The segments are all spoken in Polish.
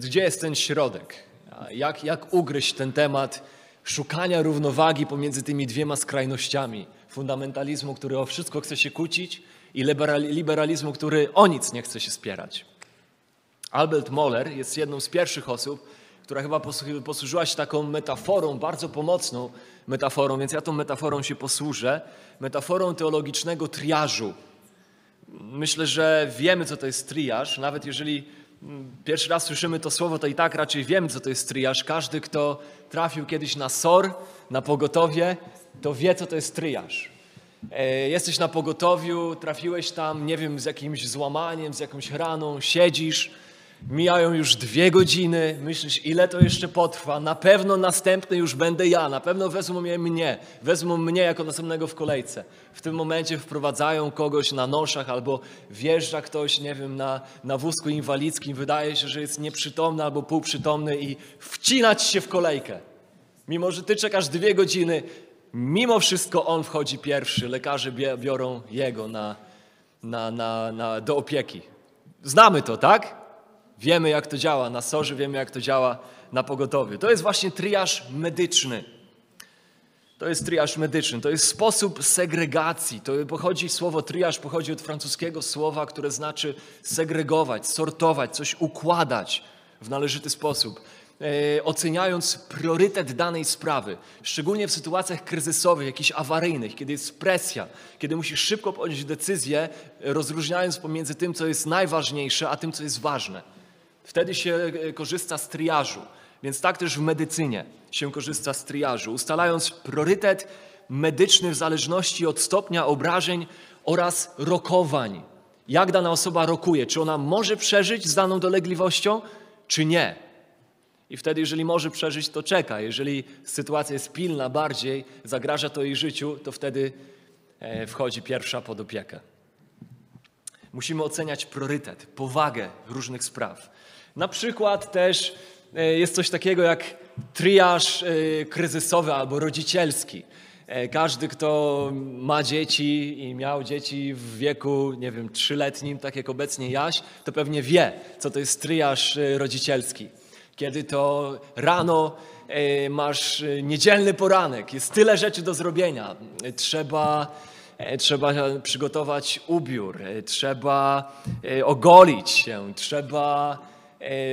Więc gdzie jest ten środek? Jak, jak ugryźć ten temat szukania równowagi pomiędzy tymi dwiema skrajnościami? Fundamentalizmu, który o wszystko chce się kłócić i liberalizmu, który o nic nie chce się spierać. Albert Moller jest jedną z pierwszych osób, która chyba posłużyła się taką metaforą, bardzo pomocną metaforą, więc ja tą metaforą się posłużę, metaforą teologicznego triażu. Myślę, że wiemy, co to jest triaż, nawet jeżeli pierwszy raz słyszymy to słowo, to i tak raczej wiemy, co to jest triaż. Każdy, kto trafił kiedyś na SOR, na pogotowie, to wie, co to jest triaż. E, jesteś na pogotowiu, trafiłeś tam, nie wiem, z jakimś złamaniem, z jakąś raną, siedzisz, Mijają już dwie godziny, myślisz, ile to jeszcze potrwa? Na pewno następny już będę ja, na pewno wezmą mnie, wezmą mnie jako następnego w kolejce. W tym momencie wprowadzają kogoś na noszach albo wjeżdża ktoś, nie wiem, na, na wózku inwalidzkim, wydaje się, że jest nieprzytomny albo półprzytomny i wcinać się w kolejkę. Mimo, że ty czekasz dwie godziny, mimo wszystko on wchodzi pierwszy, lekarze biorą jego na, na, na, na, do opieki. Znamy to, tak? Wiemy, jak to działa na sorze, wiemy, jak to działa na pogotowiu. To jest właśnie triaż medyczny. To jest triaż medyczny, to jest sposób segregacji. To pochodzi, słowo triaż pochodzi od francuskiego słowa, które znaczy segregować, sortować, coś układać w należyty sposób. E, oceniając priorytet danej sprawy, szczególnie w sytuacjach kryzysowych, jakichś awaryjnych, kiedy jest presja, kiedy musisz szybko podjąć decyzję, rozróżniając pomiędzy tym, co jest najważniejsze, a tym, co jest ważne. Wtedy się e, korzysta z triażu. Więc tak też w medycynie się korzysta z triażu, ustalając priorytet medyczny w zależności od stopnia obrażeń oraz rokowań. Jak dana osoba rokuje, czy ona może przeżyć z daną dolegliwością, czy nie. I wtedy, jeżeli może przeżyć, to czeka. Jeżeli sytuacja jest pilna bardziej, zagraża to jej życiu, to wtedy e, wchodzi pierwsza pod opiekę. Musimy oceniać priorytet, powagę różnych spraw. Na przykład też e, jest coś takiego jak triaż e, kryzysowy albo rodzicielski. E, każdy, kto ma dzieci i miał dzieci w wieku, nie wiem, trzyletnim, tak jak obecnie Jaś, to pewnie wie, co to jest triaż rodzicielski. Kiedy to rano masz niedzielny poranek, jest tyle rzeczy do zrobienia. Trzeba, trzeba przygotować ubiór, trzeba ogolić się, trzeba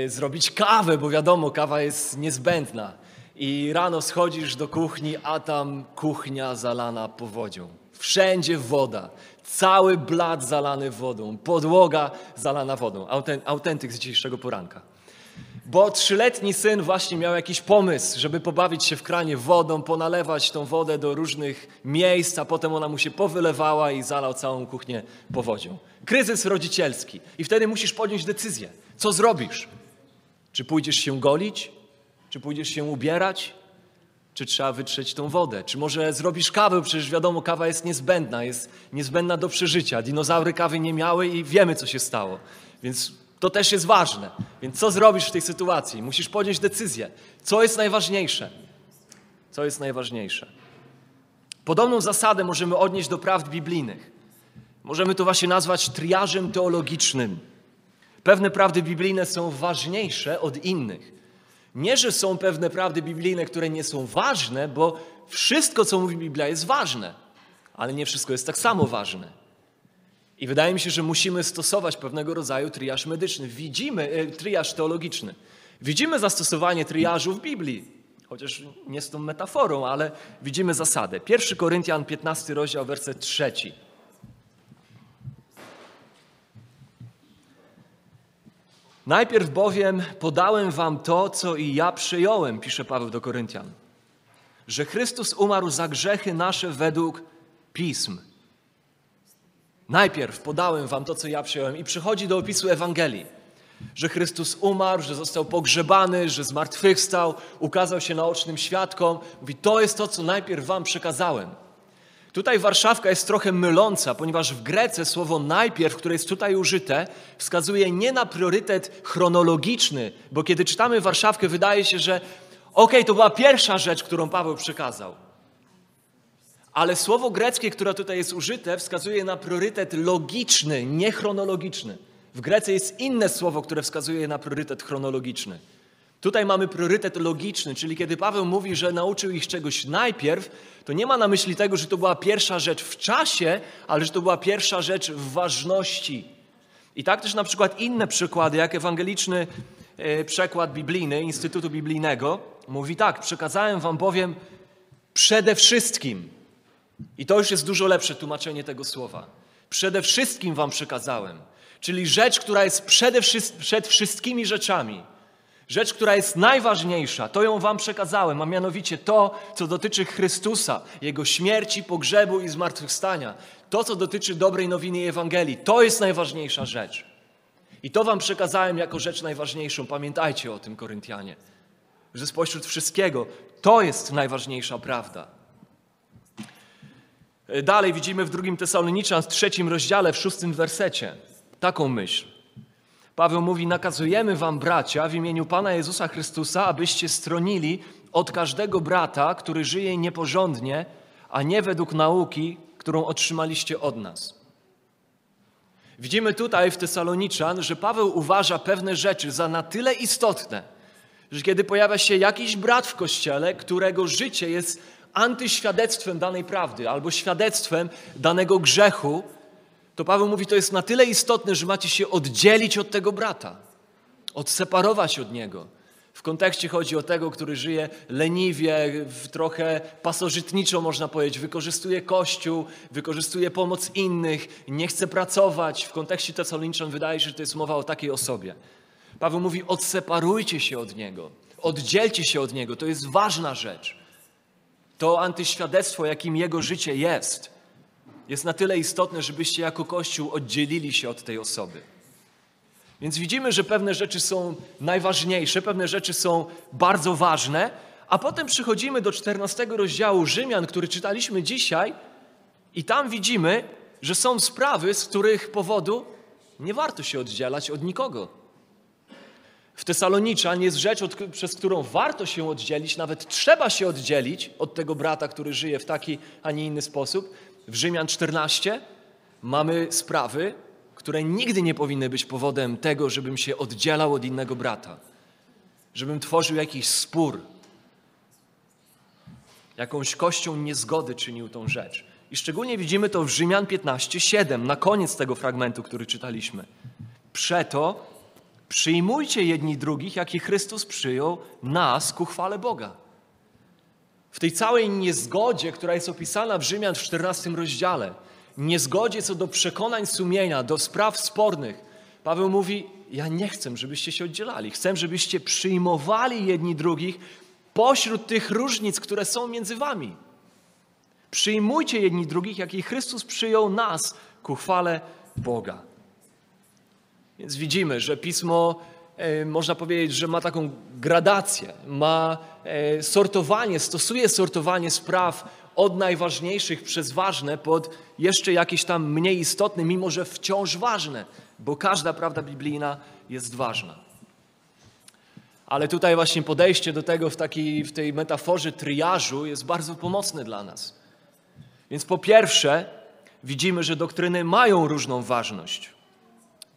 zrobić kawę, bo wiadomo, kawa jest niezbędna. I rano schodzisz do kuchni, a tam kuchnia zalana powodzią. Wszędzie woda, cały blat zalany wodą, podłoga zalana wodą. Autentyk z dzisiejszego poranka. Bo trzyletni syn właśnie miał jakiś pomysł, żeby pobawić się w kranie wodą, ponalewać tą wodę do różnych miejsc, a potem ona mu się powylewała i zalał całą kuchnię powodzią. Kryzys rodzicielski. I wtedy musisz podjąć decyzję. Co zrobisz? Czy pójdziesz się golić? Czy pójdziesz się ubierać? Czy trzeba wytrzeć tą wodę? Czy może zrobisz kawę? Przecież wiadomo, kawa jest niezbędna, jest niezbędna do przeżycia. Dinozaury kawy nie miały i wiemy, co się stało. Więc to też jest ważne. Więc co zrobisz w tej sytuacji? Musisz podjąć decyzję. Co jest najważniejsze? Co jest najważniejsze? Podobną zasadę możemy odnieść do prawd biblijnych. Możemy to właśnie nazwać triażem teologicznym. Pewne prawdy biblijne są ważniejsze od innych. Nie, że są pewne prawdy biblijne, które nie są ważne, bo wszystko, co mówi Biblia, jest ważne, ale nie wszystko jest tak samo ważne. I wydaje mi się, że musimy stosować pewnego rodzaju triaż medyczny. Widzimy, e, triaż teologiczny. Widzimy zastosowanie triażu w Biblii, chociaż nie z tą metaforą, ale widzimy zasadę. 1 Koryntian 15 rozdział, werset 3. Najpierw bowiem podałem wam to, co i ja przyjąłem, pisze Paweł do Koryntian, że Chrystus umarł za grzechy nasze według pism. Najpierw podałem wam to, co ja przyjąłem i przychodzi do opisu Ewangelii, że Chrystus umarł, że został pogrzebany, że zmartwychwstał, ukazał się naocznym świadkom. Mówi, to jest to, co najpierw wam przekazałem. Tutaj Warszawka jest trochę myląca, ponieważ w Grece słowo najpierw, które jest tutaj użyte, wskazuje nie na priorytet chronologiczny, bo kiedy czytamy Warszawkę, wydaje się, że okay, to była pierwsza rzecz, którą Paweł przekazał. Ale słowo greckie, które tutaj jest użyte, wskazuje na priorytet logiczny, nie chronologiczny. W Grece jest inne słowo, które wskazuje na priorytet chronologiczny. Tutaj mamy priorytet logiczny, czyli kiedy Paweł mówi, że nauczył ich czegoś najpierw, to nie ma na myśli tego, że to była pierwsza rzecz w czasie, ale że to była pierwsza rzecz w ważności. I tak też na przykład inne przykłady, jak ewangeliczny e, przekład biblijny Instytutu Biblijnego mówi tak: Przekazałem wam bowiem przede wszystkim, i to już jest dużo lepsze tłumaczenie tego słowa. Przede wszystkim wam przekazałem, czyli rzecz, która jest przede, przed wszystkimi rzeczami. Rzecz, która jest najważniejsza, to ją Wam przekazałem, a mianowicie to, co dotyczy Chrystusa, Jego śmierci, pogrzebu i zmartwychwstania. To, co dotyczy dobrej nowiny Ewangelii, to jest najważniejsza rzecz. I to Wam przekazałem jako rzecz najważniejszą. Pamiętajcie o tym, Koryntianie, że spośród wszystkiego to jest najważniejsza prawda. Dalej widzimy w drugim Tesaloniczan, w trzecim rozdziale, w szóstym wersecie, taką myśl. Paweł mówi: Nakazujemy wam, bracia, w imieniu Pana Jezusa Chrystusa, abyście stronili od każdego brata, który żyje nieporządnie, a nie według nauki, którą otrzymaliście od nas. Widzimy tutaj w Tesaloniczan, że Paweł uważa pewne rzeczy za na tyle istotne, że kiedy pojawia się jakiś brat w kościele, którego życie jest antyświadectwem danej prawdy albo świadectwem danego grzechu, to Paweł mówi, to jest na tyle istotne, że macie się oddzielić od tego brata, odseparować od niego. W kontekście chodzi o tego, który żyje leniwie, trochę pasożytniczo można powiedzieć, wykorzystuje Kościół, wykorzystuje pomoc innych, nie chce pracować. W kontekście Tesaloniczan wydaje się, że to jest mowa o takiej osobie. Paweł mówi, odseparujcie się od niego, oddzielcie się od niego, to jest ważna rzecz. To antyświadectwo, jakim jego życie jest – jest na tyle istotne, żebyście jako Kościół oddzielili się od tej osoby. Więc widzimy, że pewne rzeczy są najważniejsze, pewne rzeczy są bardzo ważne, a potem przychodzimy do 14 rozdziału Rzymian, który czytaliśmy dzisiaj, i tam widzimy, że są sprawy, z których powodu nie warto się oddzielać od nikogo. W Tesaloniczan jest rzecz, od, przez którą warto się oddzielić, nawet trzeba się oddzielić od tego brata, który żyje w taki, a nie inny sposób, w Rzymian 14 mamy sprawy, które nigdy nie powinny być powodem tego, żebym się oddzielał od innego brata, żebym tworzył jakiś spór, jakąś kością niezgody czynił tą rzecz. I szczególnie widzimy to w Rzymian 15:7, na koniec tego fragmentu, który czytaliśmy. Przeto przyjmujcie jedni drugich, jaki Chrystus przyjął nas ku chwale Boga w tej całej niezgodzie, która jest opisana w Rzymian w 14 rozdziale, niezgodzie co do przekonań sumienia, do spraw spornych, Paweł mówi: Ja nie chcę, żebyście się oddzielali. Chcę, żebyście przyjmowali jedni drugich pośród tych różnic, które są między wami. Przyjmujcie jedni drugich, jak i Chrystus przyjął nas ku chwale Boga. Więc widzimy, że pismo można powiedzieć, że ma taką gradację, ma e, sortowanie, stosuje sortowanie spraw od najważniejszych przez ważne pod jeszcze jakieś tam mniej istotne, mimo że wciąż ważne, bo każda prawda biblijna jest ważna. Ale tutaj właśnie podejście do tego w, takiej, w tej metaforze triażu jest bardzo pomocne dla nas. Więc po pierwsze, widzimy, że doktryny mają różną ważność.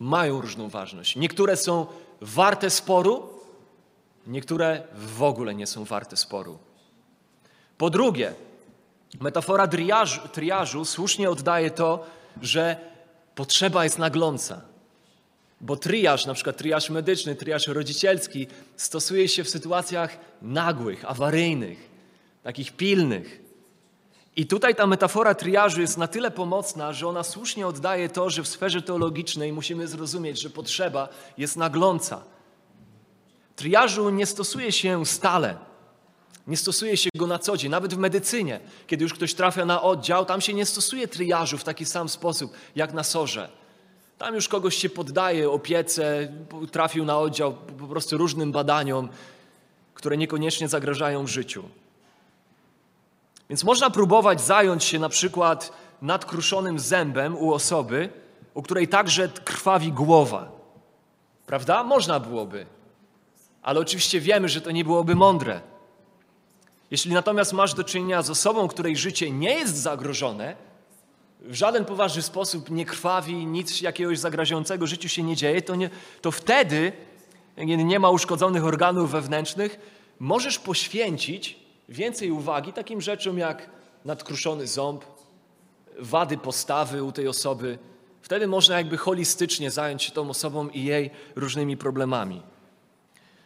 Mają różną ważność. Niektóre są warte sporu, niektóre w ogóle nie są warte sporu. Po drugie, metafora triażu, triażu słusznie oddaje to, że potrzeba jest nagląca. Bo triaż, na przykład triaż medyczny, triaż rodzicielski, stosuje się w sytuacjach nagłych, awaryjnych, takich pilnych. I tutaj ta metafora triażu jest na tyle pomocna, że ona słusznie oddaje to, że w sferze teologicznej musimy zrozumieć, że potrzeba jest nagląca. Triażu nie stosuje się stale, nie stosuje się go na co dzień, nawet w medycynie. Kiedy już ktoś trafia na oddział, tam się nie stosuje triażu w taki sam sposób jak na sorze. Tam już kogoś się poddaje opiece, trafił na oddział po prostu różnym badaniom, które niekoniecznie zagrażają życiu. Więc można próbować zająć się na przykład nadkruszonym zębem u osoby, u której także krwawi głowa. Prawda? Można byłoby. Ale oczywiście wiemy, że to nie byłoby mądre. Jeśli natomiast masz do czynienia z osobą, której życie nie jest zagrożone, w żaden poważny sposób nie krwawi, nic jakiegoś zagrażającego życiu się nie dzieje, to, nie, to wtedy, nie ma uszkodzonych organów wewnętrznych, możesz poświęcić więcej uwagi takim rzeczom jak nadkruszony ząb, wady postawy u tej osoby. Wtedy można jakby holistycznie zająć się tą osobą i jej różnymi problemami.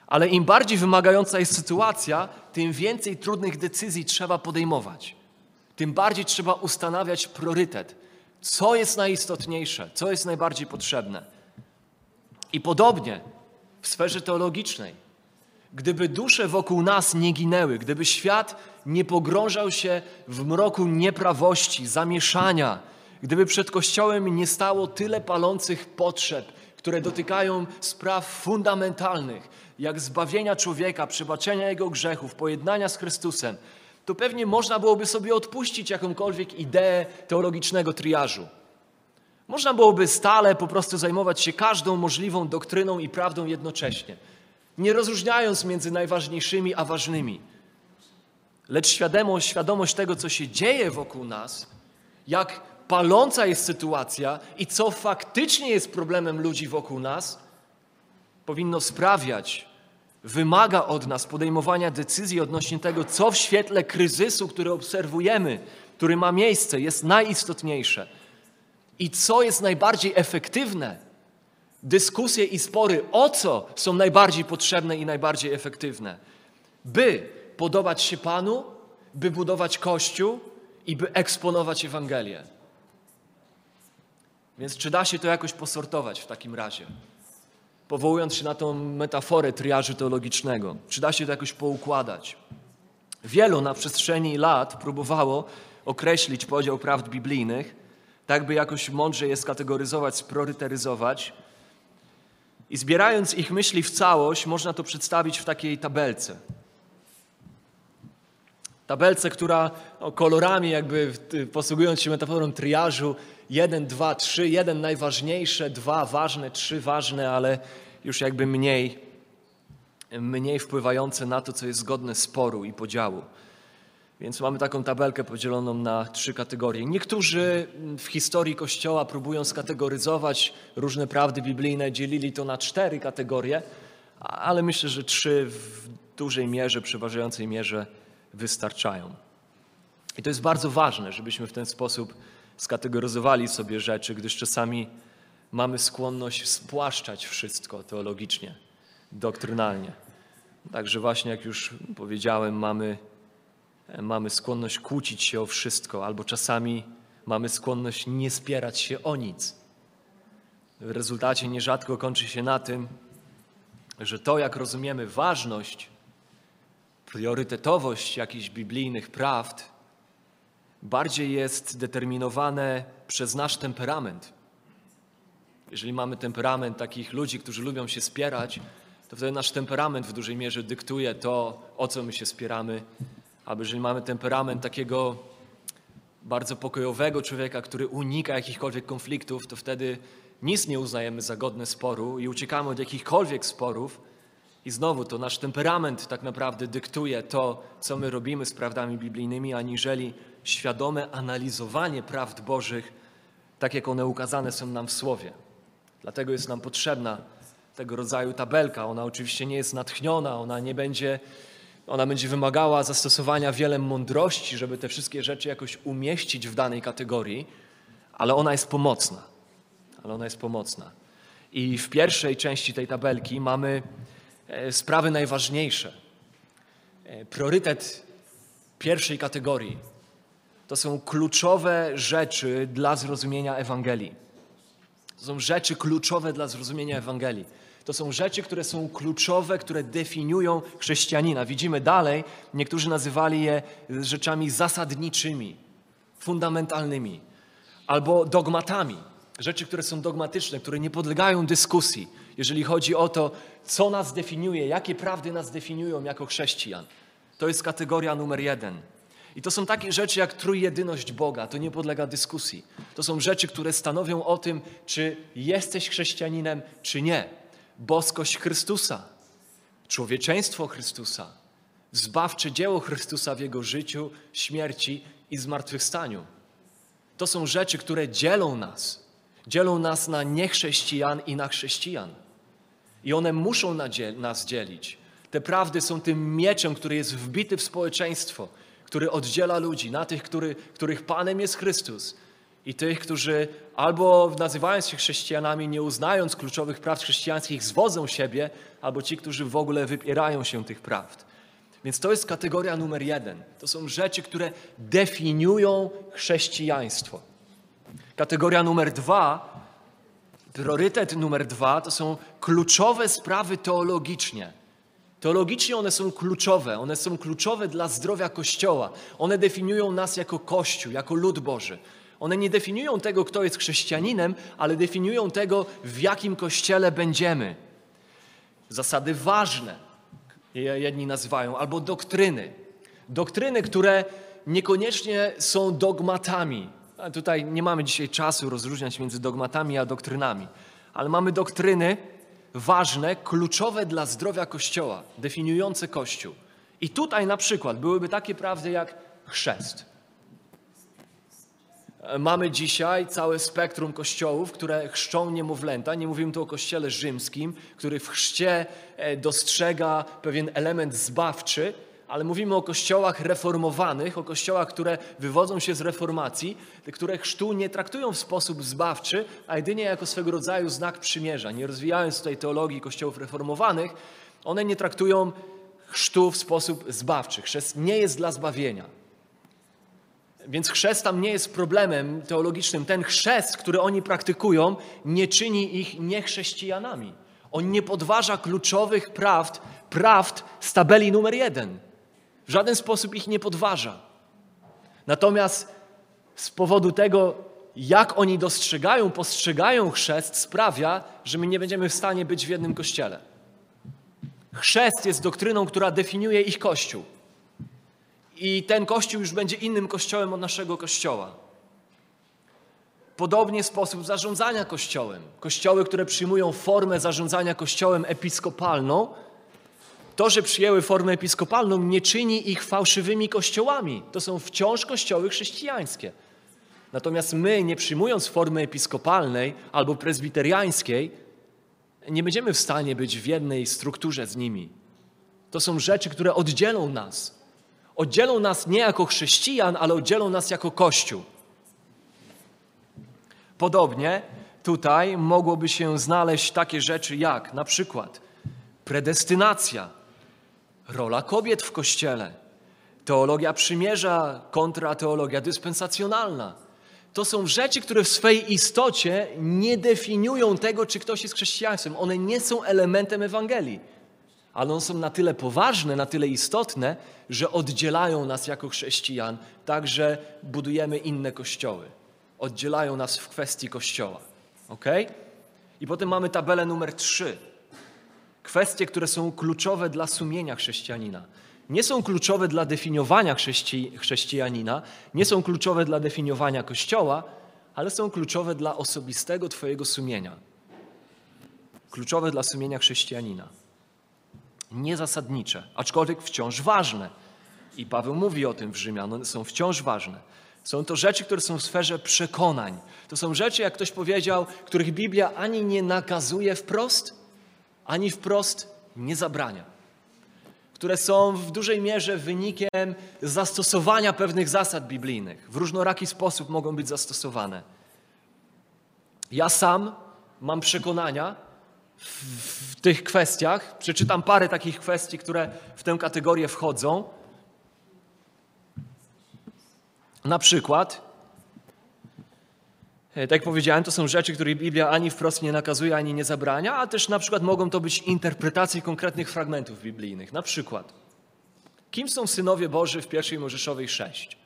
Ale im bardziej wymagająca jest sytuacja, tym więcej trudnych decyzji trzeba podejmować. Tym bardziej trzeba ustanawiać priorytet. Co jest najistotniejsze, co jest najbardziej potrzebne. I podobnie w sferze teologicznej. Gdyby dusze wokół nas nie ginęły, gdyby świat nie pogrążał się w mroku nieprawości, zamieszania, gdyby przed Kościołem nie stało tyle palących potrzeb, które dotykają spraw fundamentalnych, jak zbawienia człowieka, przebaczenia jego grzechów, pojednania z Chrystusem, to pewnie można byłoby sobie odpuścić jakąkolwiek ideę teologicznego triażu. Można byłoby stale po prostu zajmować się każdą możliwą doktryną i prawdą jednocześnie, nie rozróżniając między najważniejszymi a ważnymi. Lecz świadomość, świadomość tego, co się dzieje wokół nas, jak paląca jest sytuacja i co faktycznie jest problemem ludzi wokół nas, powinno sprawiać, wymaga od nas podejmowania decyzji odnośnie tego, co w świetle kryzysu, który obserwujemy, który ma miejsce, jest najistotniejsze i co jest najbardziej efektywne. Dyskusje i spory o co są najbardziej potrzebne i najbardziej efektywne, by podobać się Panu, by budować Kościół i by eksponować Ewangelię. Więc czy da się to jakoś posortować w takim razie? powołując się na tą metaforę triażu teologicznego. Czy da się to jakoś poukładać? Wielu na przestrzeni lat próbowało określić podział prawd biblijnych, tak by jakoś mądrze je skategoryzować, sprioryteryzować. I zbierając ich myśli w całość, można to przedstawić w takiej tabelce. Tabelce, która no, kolorami, jakby posługując się metaforą triażu, jeden, dwa, trzy, jeden najważniejsze, dwa ważne, trzy ważne, ale już jakby mniej, mniej wpływające na to, co jest zgodne sporu i podziału. Więc mamy taką tabelkę podzieloną na trzy kategorie. Niektórzy w historii Kościoła, próbują skategoryzować różne prawdy biblijne, dzielili to na cztery kategorie, ale myślę, że trzy w dużej mierze, przeważającej mierze wystarczają. I to jest bardzo ważne, żebyśmy w ten sposób skategoryzowali sobie rzeczy, gdyż czasami mamy skłonność spłaszczać wszystko teologicznie, doktrynalnie. Także właśnie, jak już powiedziałem, mamy, mamy skłonność kłócić się o wszystko, albo czasami mamy skłonność nie spierać się o nic. W rezultacie nierzadko kończy się na tym, że to, jak rozumiemy ważność, priorytetowość jakichś biblijnych prawd, bardziej jest determinowane przez nasz temperament. Jeżeli mamy temperament takich ludzi, którzy lubią się spierać, to wtedy nasz temperament w dużej mierze dyktuje to, o co my się spieramy. Albo jeżeli mamy temperament takiego bardzo pokojowego człowieka, który unika jakichkolwiek konfliktów, to wtedy nic nie uznajemy za godne sporu i uciekamy od jakichkolwiek sporów. I znowu to nasz temperament tak naprawdę dyktuje to, co my robimy z prawdami biblijnymi, aniżeli świadome analizowanie prawd Bożych, tak jak one ukazane są nam w Słowie. Dlatego jest nam potrzebna tego rodzaju tabelka. Ona oczywiście nie jest natchniona, ona nie będzie, ona będzie wymagała zastosowania wiele mądrości, żeby te wszystkie rzeczy jakoś umieścić w danej kategorii, ale ona jest pomocna. Ale ona jest pomocna. I w pierwszej części tej tabelki mamy e, sprawy najważniejsze. E, priorytet pierwszej kategorii to są kluczowe rzeczy dla zrozumienia Ewangelii. To są rzeczy kluczowe dla zrozumienia Ewangelii. To są rzeczy, które są kluczowe, które definiują chrześcijanina. Widzimy dalej, niektórzy nazywali je rzeczami zasadniczymi, fundamentalnymi albo dogmatami. Rzeczy, które są dogmatyczne, które nie podlegają dyskusji, jeżeli chodzi o to, co nas definiuje, jakie prawdy nas definiują jako chrześcijan. To jest kategoria numer jeden. I to są takie rzeczy jak trójjedyność Boga, to nie podlega dyskusji. To są rzeczy, które stanowią o tym, czy jesteś chrześcijaninem, czy nie. Boskość Chrystusa, człowieczeństwo Chrystusa, zbawcze dzieło Chrystusa w Jego życiu, śmierci i zmartwychwstaniu. To są rzeczy, które dzielą nas. Dzielą nas na niechrześcijan i na chrześcijan. I one muszą nas dzielić. Te prawdy są tym mieczem, który jest wbity w społeczeństwo, który oddziela ludzi na tych, który, których Panem jest Chrystus i tych, którzy albo nazywając się chrześcijanami, nie uznając kluczowych praw chrześcijańskich, zwodzą siebie, albo ci, którzy w ogóle wypierają się tych prawd. Więc to jest kategoria numer jeden. To są rzeczy, które definiują chrześcijaństwo. Kategoria numer dwa, priorytet numer dwa, to są kluczowe sprawy teologicznie. Teologicznie one są kluczowe, one są kluczowe dla zdrowia Kościoła. One definiują nas jako Kościół, jako lud Boży. One nie definiują tego, kto jest chrześcijaninem, ale definiują tego, w jakim kościele będziemy. Zasady ważne, jedni nazywają, albo doktryny. Doktryny, które niekoniecznie są dogmatami. A tutaj nie mamy dzisiaj czasu rozróżniać między dogmatami a doktrynami, ale mamy doktryny ważne, kluczowe dla zdrowia Kościoła, definiujące Kościół. I tutaj na przykład byłyby takie prawdy jak chrzest. Mamy dzisiaj całe spektrum kościołów, które chrzczą niemowlęta. Nie mówimy tu o kościele rzymskim, który w chrzcie e, dostrzega pewien element zbawczy, ale mówimy o kościołach reformowanych, o kościołach, które wywodzą się z reformacji, które chrztu nie traktują w sposób zbawczy, a jedynie jako swego rodzaju znak przymierza. Nie rozwijając tutaj teologii kościołów reformowanych, one nie traktują chrztu w sposób zbawczy. Chrzest nie jest dla zbawienia. Więc chrzest tam nie jest problemem teologicznym. Ten chrzest, który oni praktykują, nie czyni ich niechrześcijanami. On nie podważa kluczowych prawd, prawd z tabeli numer jeden. W żaden sposób ich nie podważa. Natomiast z powodu tego, jak oni dostrzegają, postrzegają chrzest, sprawia, że my nie będziemy w stanie być w jednym kościele. Chrzest jest doktryną, która definiuje ich kościół. I ten kościół już będzie innym kościołem od naszego kościoła. Podobnie sposób zarządzania kościołem. Kościoły, które przyjmują formę zarządzania kościołem episkopalną, to, że przyjęły formę episkopalną, nie czyni ich fałszywymi kościołami. To są wciąż kościoły chrześcijańskie. Natomiast my, nie przyjmując formy episkopalnej albo prezbiteriańskiej, nie będziemy w stanie być w jednej strukturze z nimi. To są rzeczy, które oddzielą nas. Oddzielą nas nie jako chrześcijan, ale oddzielą nas jako Kościół. Podobnie tutaj mogłoby się znaleźć takie rzeczy jak na przykład predestynacja, rola kobiet w Kościele, teologia przymierza kontra teologia dyspensacjonalna. To są rzeczy, które w swej istocie nie definiują tego, czy ktoś jest chrześcijaństwem. One nie są elementem Ewangelii ale one są na tyle poważne, na tyle istotne, że oddzielają nas jako chrześcijan, tak że budujemy inne kościoły. Oddzielają nas w kwestii kościoła. Ok? I potem mamy tabelę numer 3. Kwestie, które są kluczowe dla sumienia chrześcijanina. Nie są kluczowe dla definiowania chrześci chrześcijanina, nie są kluczowe dla definiowania kościoła, ale są kluczowe dla osobistego Twojego sumienia. Kluczowe dla sumienia chrześcijanina niezasadnicze, aczkolwiek wciąż ważne. I Paweł mówi o tym w Rzymian, one są wciąż ważne. Są to rzeczy, które są w sferze przekonań. To są rzeczy, jak ktoś powiedział, których Biblia ani nie nakazuje wprost, ani wprost nie zabrania. Które są w dużej mierze wynikiem zastosowania pewnych zasad biblijnych. W różnoraki sposób mogą być zastosowane. Ja sam mam przekonania, w tych kwestiach. Przeczytam parę takich kwestii, które w tę kategorię wchodzą. Na przykład, e, tak jak powiedziałem, to są rzeczy, które Biblia ani wprost nie nakazuje, ani nie zabrania, a też na przykład mogą to być interpretacje konkretnych fragmentów biblijnych. Na przykład, kim są synowie Boży w pierwszej Mojżeszowej 6?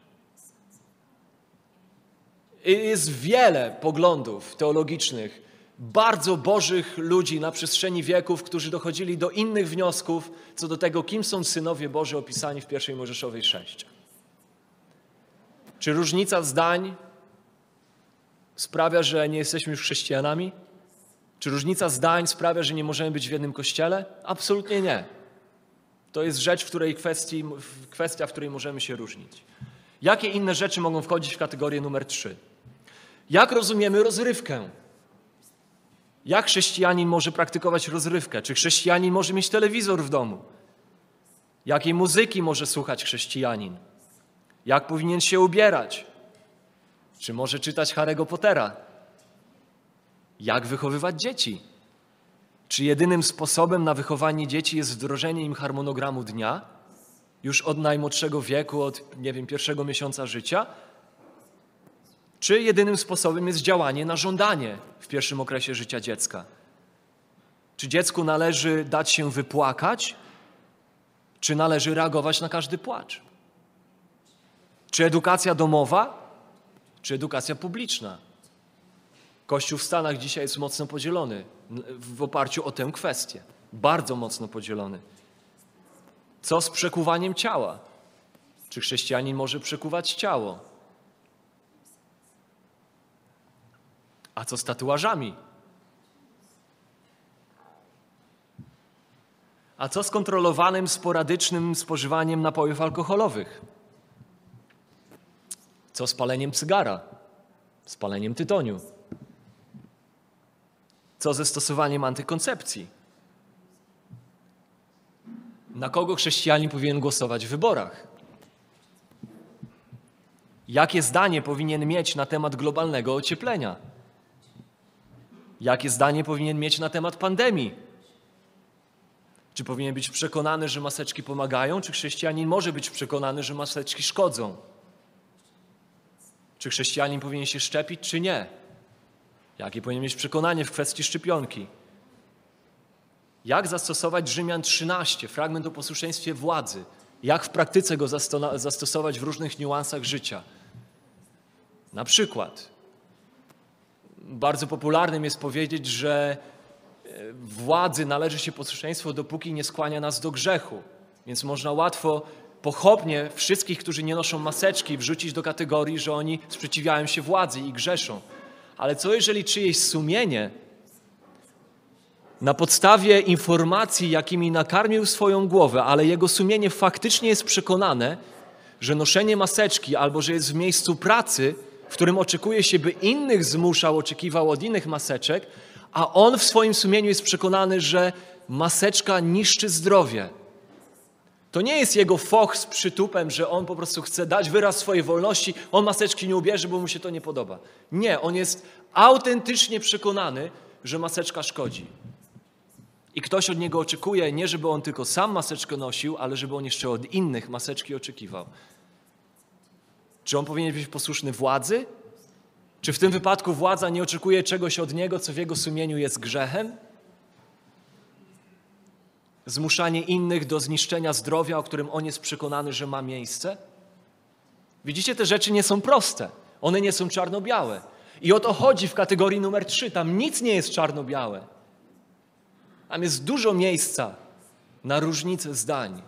Jest wiele poglądów teologicznych, bardzo bożych ludzi na przestrzeni wieków, którzy dochodzili do innych wniosków co do tego, kim są synowie Boży opisani w pierwszej Mojżeszowej 6. Czy różnica zdań sprawia, że nie jesteśmy już chrześcijanami? Czy różnica zdań sprawia, że nie możemy być w jednym kościele? Absolutnie nie. To jest rzecz, w której kwestii, kwestia, w której możemy się różnić. Jakie inne rzeczy mogą wchodzić w kategorię numer 3? Jak rozumiemy rozrywkę? Jak chrześcijanin może praktykować rozrywkę? Czy chrześcijanin może mieć telewizor w domu? Jakiej muzyki może słuchać chrześcijanin? Jak powinien się ubierać? Czy może czytać Harry'ego Pottera? Jak wychowywać dzieci? Czy jedynym sposobem na wychowanie dzieci jest wdrożenie im harmonogramu dnia, już od najmłodszego wieku, od nie wiem, pierwszego miesiąca życia? Czy jedynym sposobem jest działanie na żądanie w pierwszym okresie życia dziecka? Czy dziecku należy dać się wypłakać, czy należy reagować na każdy płacz? Czy edukacja domowa, czy edukacja publiczna? Kościół w Stanach dzisiaj jest mocno podzielony w oparciu o tę kwestię. Bardzo mocno podzielony. Co z przekuwaniem ciała? Czy chrześcijanin może przekuwać ciało? A co z tatuażami? A co z kontrolowanym, sporadycznym spożywaniem napojów alkoholowych? Co z paleniem cygara? Z paleniem tytoniu? Co ze stosowaniem antykoncepcji? Na kogo chrześcijanin powinien głosować w wyborach? Jakie zdanie powinien mieć na temat globalnego ocieplenia? Jakie zdanie powinien mieć na temat pandemii? Czy powinien być przekonany, że maseczki pomagają, czy chrześcijanin może być przekonany, że maseczki szkodzą? Czy chrześcijanin powinien się szczepić, czy nie? Jakie powinien mieć przekonanie w kwestii szczepionki? Jak zastosować Rzymian 13, fragment o posłuszeństwie władzy? Jak w praktyce go zastosować w różnych niuansach życia? Na przykład, bardzo popularnym jest powiedzieć, że e, władzy należy się posłuszeństwo, dopóki nie skłania nas do grzechu. Więc można łatwo pochopnie wszystkich, którzy nie noszą maseczki, wrzucić do kategorii, że oni sprzeciwiają się władzy i grzeszą. Ale co jeżeli czyjeś sumienie na podstawie informacji, jakimi nakarmił swoją głowę, ale jego sumienie faktycznie jest przekonane, że noszenie maseczki albo że jest w miejscu pracy, w którym oczekuje się, by innych zmuszał, oczekiwał od innych maseczek, a on w swoim sumieniu jest przekonany, że maseczka niszczy zdrowie. To nie jest jego foch z przytupem, że on po prostu chce dać wyraz swojej wolności, on maseczki nie ubierze, bo mu się to nie podoba. Nie, on jest autentycznie przekonany, że maseczka szkodzi. I ktoś od niego oczekuje nie, żeby on tylko sam maseczkę nosił, ale żeby on jeszcze od innych maseczki oczekiwał. Czy on powinien być posłuszny władzy? Czy w tym wypadku władza nie oczekuje czegoś od niego, co w jego sumieniu jest grzechem? Zmuszanie innych do zniszczenia zdrowia, o którym on jest przekonany, że ma miejsce? Widzicie, te rzeczy nie są proste. One nie są czarno-białe. I o to chodzi w kategorii numer trzy. Tam nic nie jest czarno-białe. Tam jest dużo miejsca na różnice zdań.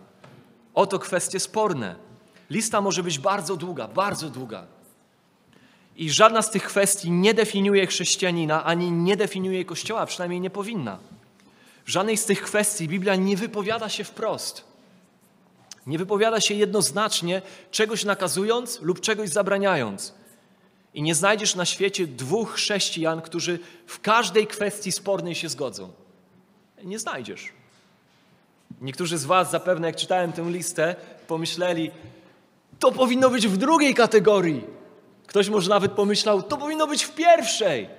Oto kwestie sporne. Lista może być bardzo długa, bardzo długa. I żadna z tych kwestii nie definiuje chrześcijanina, ani nie definiuje Kościoła, przynajmniej nie powinna. W żadnej z tych kwestii Biblia nie wypowiada się wprost. Nie wypowiada się jednoznacznie, czegoś nakazując lub czegoś zabraniając. I nie znajdziesz na świecie dwóch chrześcijan, którzy w każdej kwestii spornej się zgodzą. Nie znajdziesz. Niektórzy z Was zapewne, jak czytałem tę listę, pomyśleli, to powinno być w drugiej kategorii. Ktoś może nawet pomyślał, to powinno być w pierwszej.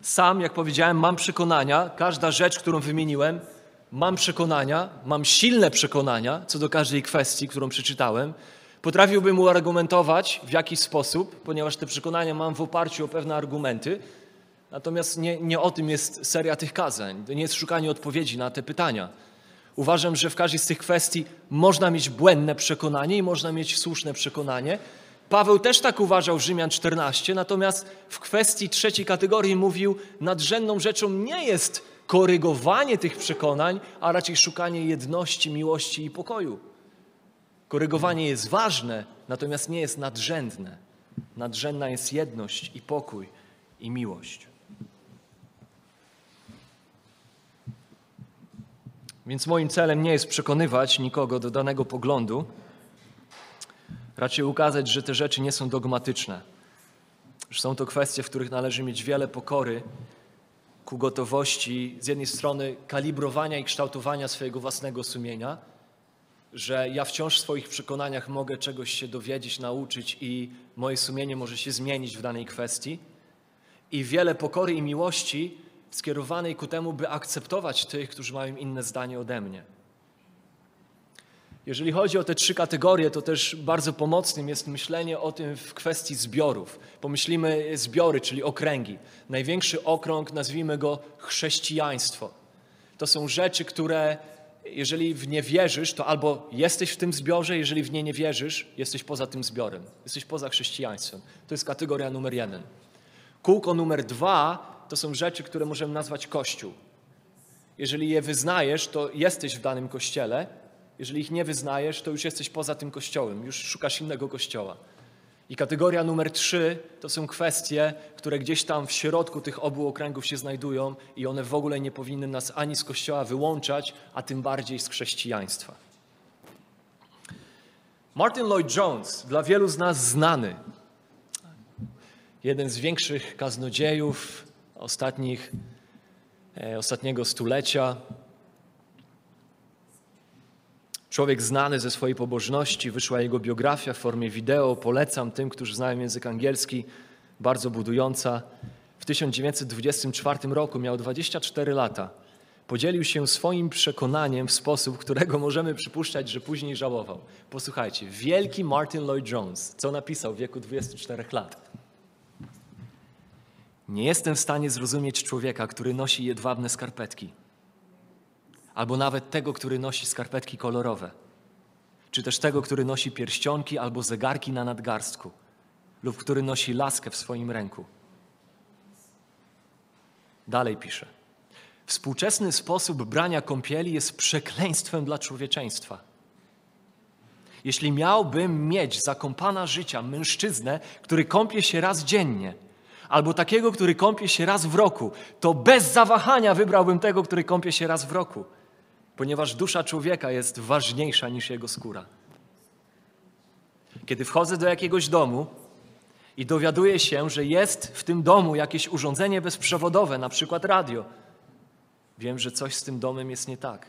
Sam, jak powiedziałem, mam przekonania, każda rzecz, którą wymieniłem, mam przekonania, mam silne przekonania co do każdej kwestii, którą przeczytałem. Potrafiłbym uargumentować w jakiś sposób, ponieważ te przekonania mam w oparciu o pewne argumenty. Natomiast nie, nie o tym jest seria tych kazań. To nie jest szukanie odpowiedzi na te pytania. Uważam, że w każdej z tych kwestii można mieć błędne przekonanie i można mieć słuszne przekonanie. Paweł też tak uważał w Rzymian 14, natomiast w kwestii trzeciej kategorii mówił, nadrzędną rzeczą nie jest korygowanie tych przekonań, a raczej szukanie jedności, miłości i pokoju. Korygowanie jest ważne, natomiast nie jest nadrzędne. Nadrzędna jest jedność i pokój i miłość. Więc moim celem nie jest przekonywać nikogo do danego poglądu, Raczej ukazać, że te rzeczy nie są dogmatyczne. Że są to kwestie, w których należy mieć wiele pokory ku gotowości z jednej strony kalibrowania i kształtowania swojego własnego sumienia, że ja wciąż w swoich przekonaniach mogę czegoś się dowiedzieć, nauczyć i moje sumienie może się zmienić w danej kwestii. I wiele pokory i miłości skierowanej ku temu, by akceptować tych, którzy mają inne zdanie ode mnie. Jeżeli chodzi o te trzy kategorie, to też bardzo pomocnym jest myślenie o tym w kwestii zbiorów. Pomyślimy zbiory, czyli okręgi. Największy okrąg, nazwijmy go chrześcijaństwo. To są rzeczy, które jeżeli w nie wierzysz, to albo jesteś w tym zbiorze, jeżeli w nie nie wierzysz, jesteś poza tym zbiorem. Jesteś poza chrześcijaństwem. To jest kategoria numer jeden. Kółko numer dwa to są rzeczy, które możemy nazwać Kościół. Jeżeli je wyznajesz, to jesteś w danym kościele. Jeżeli ich nie wyznajesz, to już jesteś poza tym kościołem, już szukasz innego kościoła. I kategoria numer trzy to są kwestie, które gdzieś tam w środku tych obu okręgów się znajdują i one w ogóle nie powinny nas ani z kościoła wyłączać, a tym bardziej z chrześcijaństwa. Martin Lloyd Jones, dla wielu z nas znany, jeden z większych kaznodziejów ostatnich, e, ostatniego stulecia, Człowiek znany ze swojej pobożności, wyszła jego biografia w formie wideo. Polecam tym, którzy znają język angielski, bardzo budująca. W 1924 roku miał 24 lata. Podzielił się swoim przekonaniem w sposób, którego możemy przypuszczać, że później żałował. Posłuchajcie, wielki Martin Lloyd Jones, co napisał w wieku 24 lat. Nie jestem w stanie zrozumieć człowieka, który nosi jedwabne skarpetki albo nawet tego, który nosi skarpetki kolorowe, czy też tego, który nosi pierścionki albo zegarki na nadgarstku, lub który nosi laskę w swoim ręku. Dalej pisze. Współczesny sposób brania kąpieli jest przekleństwem dla człowieczeństwa. Jeśli miałbym mieć za kompana życia mężczyznę, który kąpie się raz dziennie, albo takiego, który kąpie się raz w roku, to bez zawahania wybrałbym tego, który kąpie się raz w roku ponieważ dusza człowieka jest ważniejsza niż jego skóra. Kiedy wchodzę do jakiegoś domu i dowiaduję się, że jest w tym domu jakieś urządzenie bezprzewodowe, na przykład radio, wiem, że coś z tym domem jest nie tak.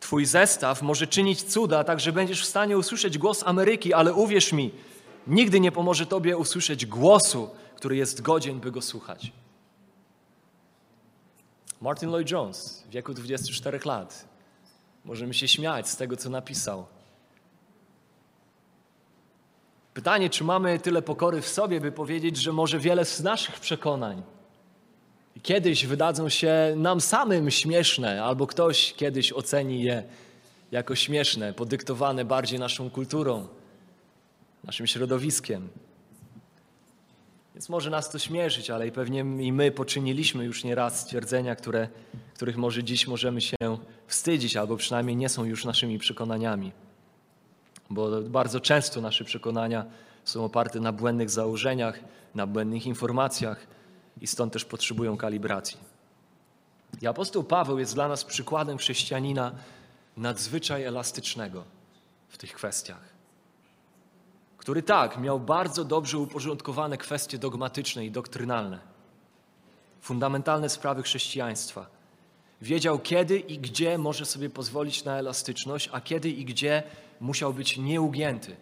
Twój zestaw może czynić cuda, tak że będziesz w stanie usłyszeć głos Ameryki, ale uwierz mi, nigdy nie pomoże Tobie usłyszeć głosu, który jest godzien, by go słuchać. Martin Lloyd Jones w wieku 24 lat. Możemy się śmiać z tego, co napisał. Pytanie, czy mamy tyle pokory w sobie, by powiedzieć, że może wiele z naszych przekonań kiedyś wydadzą się nam samym śmieszne, albo ktoś kiedyś oceni je jako śmieszne, podyktowane bardziej naszą kulturą, naszym środowiskiem. Więc może nas to śmieszyć, ale i pewnie i my poczyniliśmy już nieraz stwierdzenia, które, których może dziś możemy się wstydzić, albo przynajmniej nie są już naszymi przekonaniami. Bo bardzo często nasze przekonania są oparte na błędnych założeniach, na błędnych informacjach i stąd też potrzebują kalibracji. I apostoł Paweł jest dla nas przykładem chrześcijanina nadzwyczaj elastycznego w tych kwestiach który tak, miał bardzo dobrze uporządkowane kwestie dogmatyczne i doktrynalne, fundamentalne sprawy chrześcijaństwa. Wiedział, kiedy i gdzie może sobie pozwolić na elastyczność, a kiedy i gdzie musiał być nieugięty.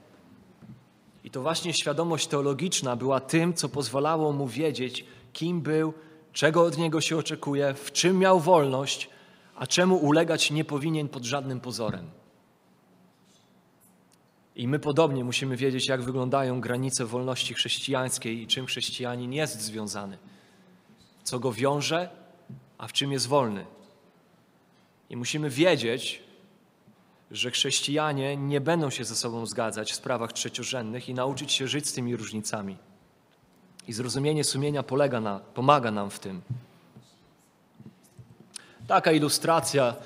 I to właśnie świadomość teologiczna była tym, co pozwalało mu wiedzieć, kim był, czego od niego się oczekuje, w czym miał wolność, a czemu ulegać nie powinien pod żadnym pozorem. I my podobnie musimy wiedzieć, jak wyglądają granice wolności chrześcijańskiej i czym chrześcijanin jest związany, co go wiąże, a w czym jest wolny. I musimy wiedzieć, że chrześcijanie nie będą się ze sobą zgadzać w sprawach trzeciorzędnych i nauczyć się żyć z tymi różnicami. I zrozumienie sumienia polega na, pomaga nam w tym. Taka ilustracja,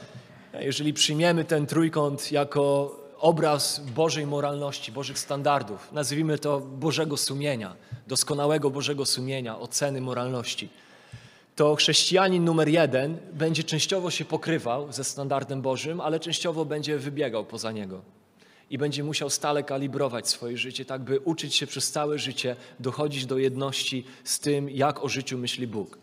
jeżeli przyjmiemy ten trójkąt jako obraz Bożej moralności, Bożych standardów, nazwijmy to Bożego sumienia, doskonałego Bożego sumienia, oceny moralności, to chrześcijanin numer jeden będzie częściowo się pokrywał ze standardem Bożym, ale częściowo będzie wybiegał poza niego. i będzie musiał stale kalibrować swoje życie, tak by uczyć się przez całe życie dochodzić do jedności z tym, jak o życiu myśli Bóg.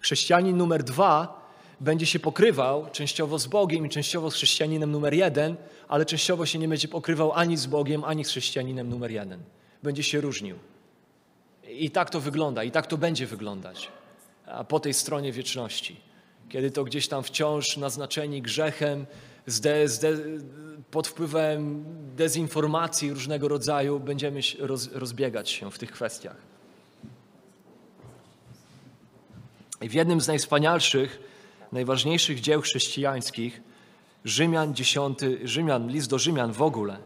Chrześcijanin numer dwa będzie się pokrywał częściowo z Bogiem i częściowo z chrześcijaninem numer jeden, ale częściowo się nie będzie pokrywał ani z Bogiem, ani z chrześcijaninem numer jeden. Będzie się różnił. I tak to wygląda, i tak to będzie wyglądać po tej stronie wieczności. Kiedy to gdzieś tam wciąż naznaczeni grzechem, zde, zde, pod wpływem dezinformacji różnego rodzaju będziemy roz, rozbiegać się w tych kwestiach. I w jednym z najwspanialszych, najważniejszych dzieł chrześcijańskich, Rzymian 10, Rzymian, list do Rzymian w ogóle,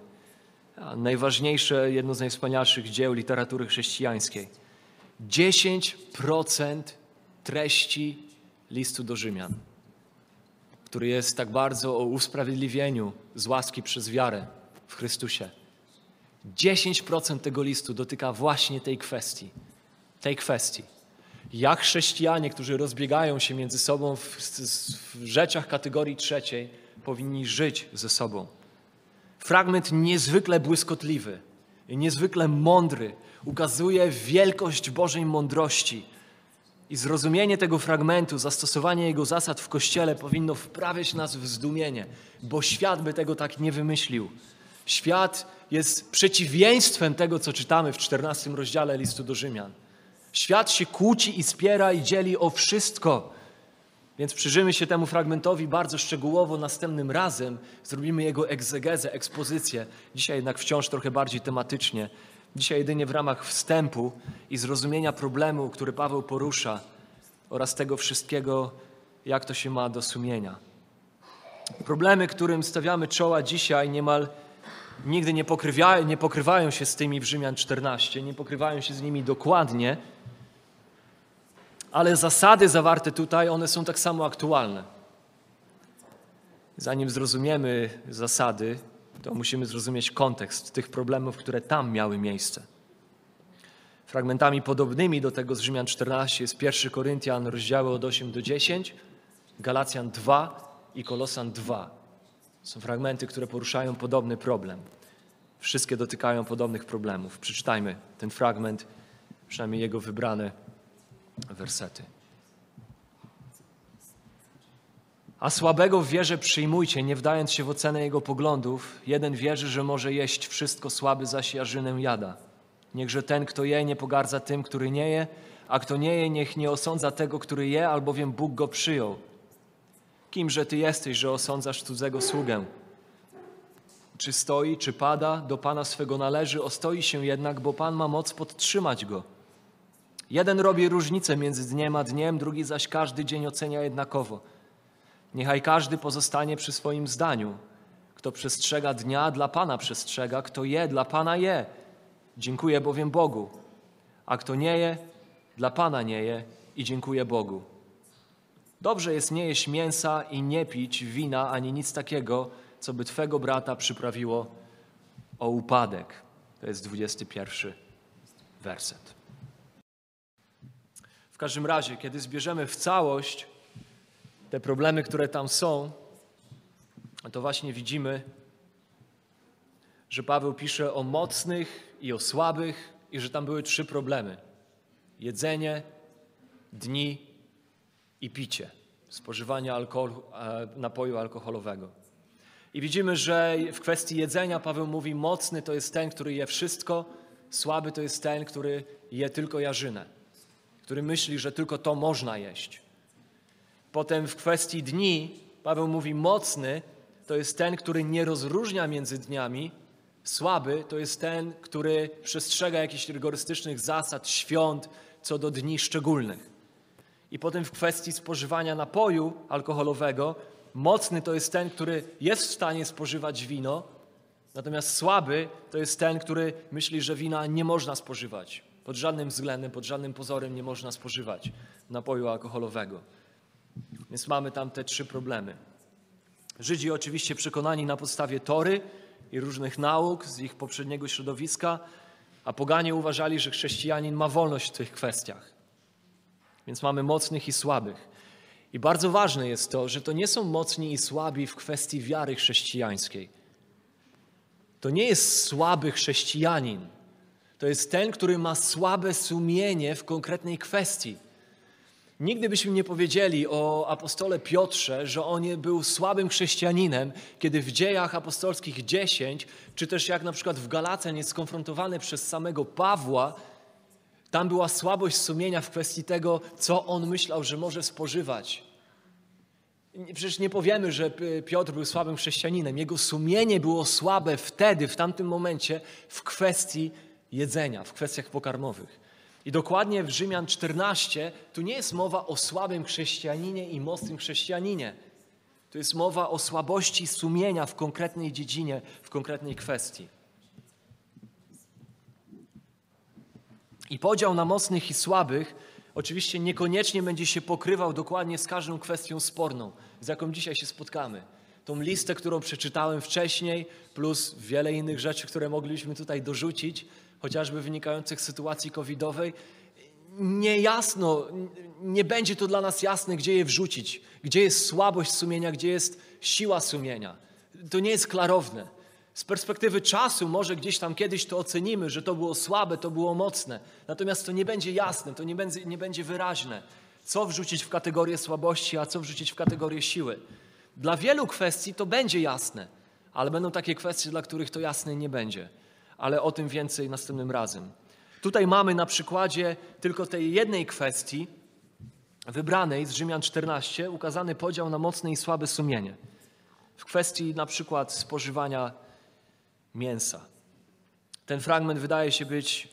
najważniejsze, jedno z najwspanialszych dzieł literatury chrześcijańskiej. 10% treści listu do Rzymian, który jest tak bardzo o usprawiedliwieniu z łaski przez wiarę w Chrystusie. 10% tego listu dotyka właśnie tej kwestii. Tej kwestii. Jak chrześcijanie, którzy rozbiegają się między sobą w, w rzeczach kategorii trzeciej, powinni żyć ze sobą. Fragment niezwykle błyskotliwy, niezwykle mądry, ukazuje wielkość Bożej mądrości. I zrozumienie tego fragmentu, zastosowanie jego zasad w Kościele powinno wprawiać nas w zdumienie, bo świat by tego tak nie wymyślił. Świat jest przeciwieństwem tego, co czytamy w 14 rozdziale listu do Rzymian. Świat się kłóci i spiera i dzieli o wszystko. Więc przyjrzymy się temu fragmentowi bardzo szczegółowo następnym razem. Zrobimy jego egzegezę, ekspozycję. Dzisiaj jednak wciąż trochę bardziej tematycznie. Dzisiaj jedynie w ramach wstępu i zrozumienia problemu, który Paweł porusza oraz tego wszystkiego, jak to się ma do sumienia. Problemy, którym stawiamy czoła dzisiaj, niemal nigdy nie, pokrywają, nie pokrywają się z tymi w Rzymian 14, nie pokrywają się z nimi dokładnie, ale zasady zawarte tutaj, one są tak samo aktualne. Zanim zrozumiemy zasady, to musimy zrozumieć kontekst tych problemów, które tam miały miejsce. Fragmentami podobnymi do tego z Rzymian 14 jest 1 Koryntian, rozdziały od 8 do 10, Galacjan 2 i Kolosan 2. Są fragmenty, które poruszają podobny problem. Wszystkie dotykają podobnych problemów. Przeczytajmy ten fragment, przynajmniej jego wybrane wersety. A słabego w wierze przyjmujcie, nie wdając się w ocenę jego poglądów. Jeden wierzy, że może jeść wszystko, słaby zaś jarzynę jada. Niechże ten, kto je, nie pogardza tym, który nie je, a kto nie je, niech nie osądza tego, który je, albowiem Bóg go przyjął. Kimże ty jesteś, że osądzasz cudzego sługę? Czy stoi, czy pada, do Pana swego należy, ostoi się jednak, bo Pan ma moc podtrzymać go. Jeden robi różnicę między dniem a dniem, drugi zaś każdy dzień ocenia jednakowo. Niechaj każdy pozostanie przy swoim zdaniu. Kto przestrzega dnia, dla Pana przestrzega, kto je, dla Pana je. Dziękuję bowiem Bogu. A kto nie je, dla Pana nie je i dziękuję Bogu. Dobrze jest nie jeść mięsa i nie pić wina ani nic takiego, co by Twego brata przyprawiło o upadek. To jest 21 werset. W każdym razie, kiedy zbierzemy w całość te problemy, które tam są, to właśnie widzimy, że Paweł pisze o mocnych i o słabych, i że tam były trzy problemy: jedzenie, dni i picie, spożywanie alkoholu, e, napoju alkoholowego. I widzimy, że w kwestii jedzenia Paweł mówi: mocny to jest ten, który je wszystko, słaby to jest ten, który je tylko jarzynę który myśli, że tylko to można jeść. Potem w kwestii dni Paweł mówi: mocny to jest ten, który nie rozróżnia między dniami, słaby to jest ten, który przestrzega jakichś rygorystycznych zasad, świąt co do dni szczególnych. I potem w kwestii spożywania napoju alkoholowego, mocny to jest ten, który jest w stanie spożywać wino, natomiast słaby to jest ten, który myśli, że wina nie można spożywać. Pod żadnym względem, pod żadnym pozorem nie można spożywać napoju alkoholowego. Więc mamy tam te trzy problemy. Żydzi oczywiście przekonani na podstawie Tory i różnych nauk z ich poprzedniego środowiska, a poganie uważali, że chrześcijanin ma wolność w tych kwestiach. Więc mamy mocnych i słabych. I bardzo ważne jest to, że to nie są mocni i słabi w kwestii wiary chrześcijańskiej. to nie jest słaby chrześcijanin. To jest ten, który ma słabe sumienie w konkretnej kwestii. Nigdy byśmy nie powiedzieli o apostole Piotrze, że on był słabym chrześcijaninem, kiedy w dziejach apostolskich 10, czy też jak na przykład w Galacjan jest skonfrontowany przez samego Pawła, tam była słabość sumienia w kwestii tego, co on myślał, że może spożywać. Przecież nie powiemy, że Piotr był słabym chrześcijaninem. Jego sumienie było słabe wtedy, w tamtym momencie, w kwestii jedzenia, w kwestiach pokarmowych. I dokładnie w Rzymian 14 tu nie jest mowa o słabym chrześcijaninie i mocnym chrześcijaninie. To jest mowa o słabości sumienia w konkretnej dziedzinie, w konkretnej kwestii. I podział na mocnych i słabych oczywiście niekoniecznie będzie się pokrywał dokładnie z każdą kwestią sporną, z jaką dzisiaj się spotkamy. Tą listę, którą przeczytałem wcześniej, plus wiele innych rzeczy, które mogliśmy tutaj dorzucić, chociażby wynikających z sytuacji covidowej, niejasno, nie będzie to dla nas jasne, gdzie je wrzucić, gdzie jest słabość sumienia, gdzie jest siła sumienia. To nie jest klarowne. Z perspektywy czasu może gdzieś tam kiedyś to ocenimy, że to było słabe, to było mocne. Natomiast to nie będzie jasne, to nie będzie, nie będzie wyraźne, co wrzucić w kategorię słabości, a co wrzucić w kategorię siły. Dla wielu kwestii to będzie jasne, ale będą takie kwestie, dla których to jasne nie będzie. Ale o tym więcej następnym razem. Tutaj mamy na przykładzie tylko tej jednej kwestii, wybranej z Rzymian 14, ukazany podział na mocne i słabe sumienie. W kwestii na przykład spożywania mięsa. Ten fragment wydaje się być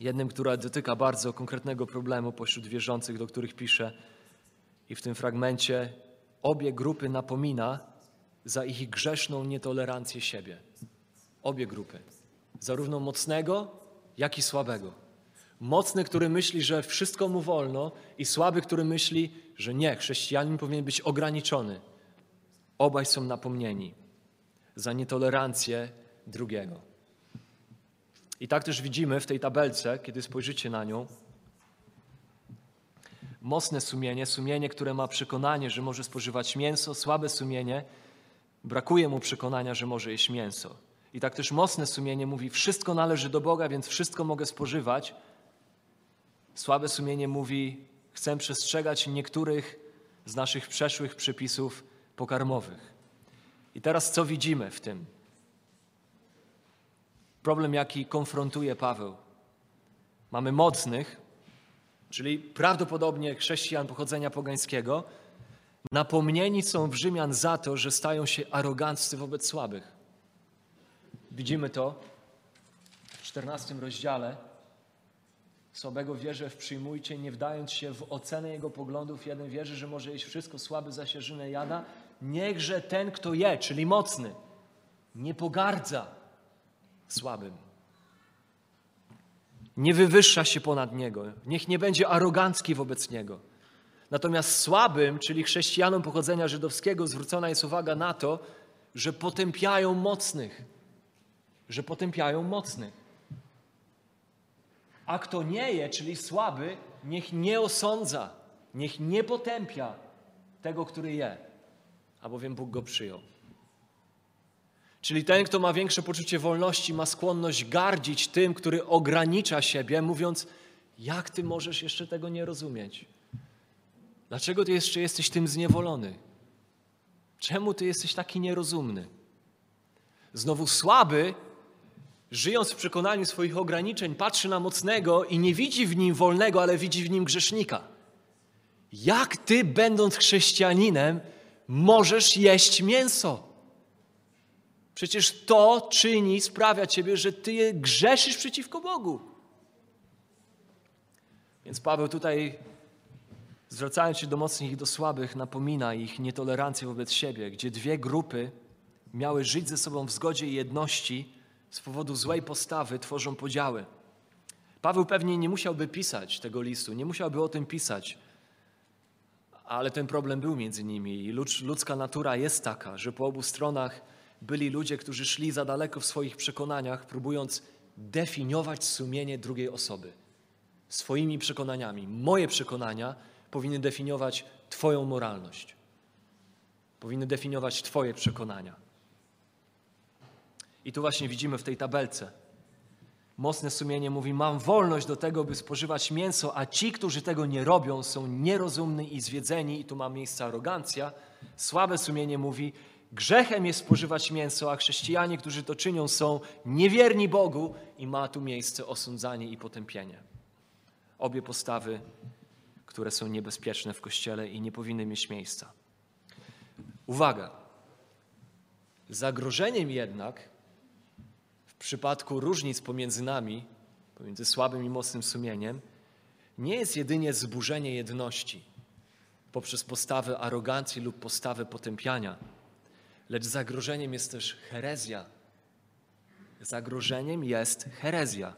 jednym, który dotyka bardzo konkretnego problemu pośród wierzących, do których pisze. I w tym fragmencie obie grupy napomina za ich grzeszną nietolerancję siebie. Obie grupy. Zarówno mocnego, jak i słabego. Mocny, który myśli, że wszystko mu wolno, i słaby, który myśli, że nie, chrześcijanin powinien być ograniczony. Obaj są napomnieni za nietolerancję drugiego. I tak też widzimy w tej tabelce, kiedy spojrzycie na nią, mocne sumienie, sumienie, które ma przekonanie, że może spożywać mięso, słabe sumienie, brakuje mu przekonania, że może jeść mięso. I tak też mocne sumienie mówi: Wszystko należy do Boga, więc wszystko mogę spożywać. Słabe sumienie mówi: Chcę przestrzegać niektórych z naszych przeszłych przepisów pokarmowych. I teraz co widzimy w tym? Problem, jaki konfrontuje Paweł. Mamy mocnych, czyli prawdopodobnie chrześcijan pochodzenia pogańskiego, napomnieni są w Rzymian za to, że stają się aroganccy wobec słabych. Widzimy to w 14 rozdziale. Słabego wierzę w przyjmujcie, nie wdając się w ocenę jego poglądów. Jeden wierzy, że może jeść wszystko, słaby zasierzynę jada, niechże ten, kto je, czyli mocny, nie pogardza słabym. Nie wywyższa się ponad niego. Niech nie będzie arogancki wobec niego. Natomiast słabym, czyli chrześcijanom pochodzenia żydowskiego, zwrócona jest uwaga na to, że potępiają mocnych. Że potępiają mocnych. A kto nie je, czyli słaby, niech nie osądza, niech nie potępia tego, który je albowiem Bóg go przyjął. Czyli ten, kto ma większe poczucie wolności, ma skłonność gardzić tym, który ogranicza siebie, mówiąc: Jak ty możesz jeszcze tego nie rozumieć? Dlaczego ty jeszcze jesteś tym zniewolony? Czemu ty jesteś taki nierozumny? Znowu słaby, żyjąc w przekonaniu swoich ograniczeń, patrzy na mocnego i nie widzi w nim wolnego, ale widzi w nim grzesznika. Jak ty, będąc chrześcijaninem, możesz jeść mięso. Przecież to czyni, sprawia ciebie, że ty grzeszysz przeciwko Bogu. Więc Paweł tutaj, zwracając się do mocnych i do słabych, napomina ich nietolerancję wobec siebie, gdzie dwie grupy miały żyć ze sobą w zgodzie i jedności, z powodu złej postawy tworzą podziały. Paweł pewnie nie musiałby pisać tego listu, nie musiałby o tym pisać, ale ten problem był między nimi i ludzka natura jest taka, że po obu stronach byli ludzie, którzy szli za daleko w swoich przekonaniach, próbując definiować sumienie drugiej osoby swoimi przekonaniami. Moje przekonania powinny definiować Twoją moralność, powinny definiować Twoje przekonania. I tu właśnie widzimy w tej tabelce. Mocne sumienie mówi: Mam wolność do tego, by spożywać mięso, a ci, którzy tego nie robią, są nierozumni i zwiedzeni, i tu ma miejsce arogancja. Słabe sumienie mówi: Grzechem jest spożywać mięso, a chrześcijanie, którzy to czynią, są niewierni Bogu, i ma tu miejsce osądzanie i potępienie. Obie postawy, które są niebezpieczne w kościele i nie powinny mieć miejsca. Uwaga! Zagrożeniem jednak przypadku różnic pomiędzy nami, pomiędzy słabym i mocnym sumieniem, nie jest jedynie zburzenie jedności poprzez postawę arogancji lub postawę potępiania, lecz zagrożeniem jest też herezja. Zagrożeniem jest herezja,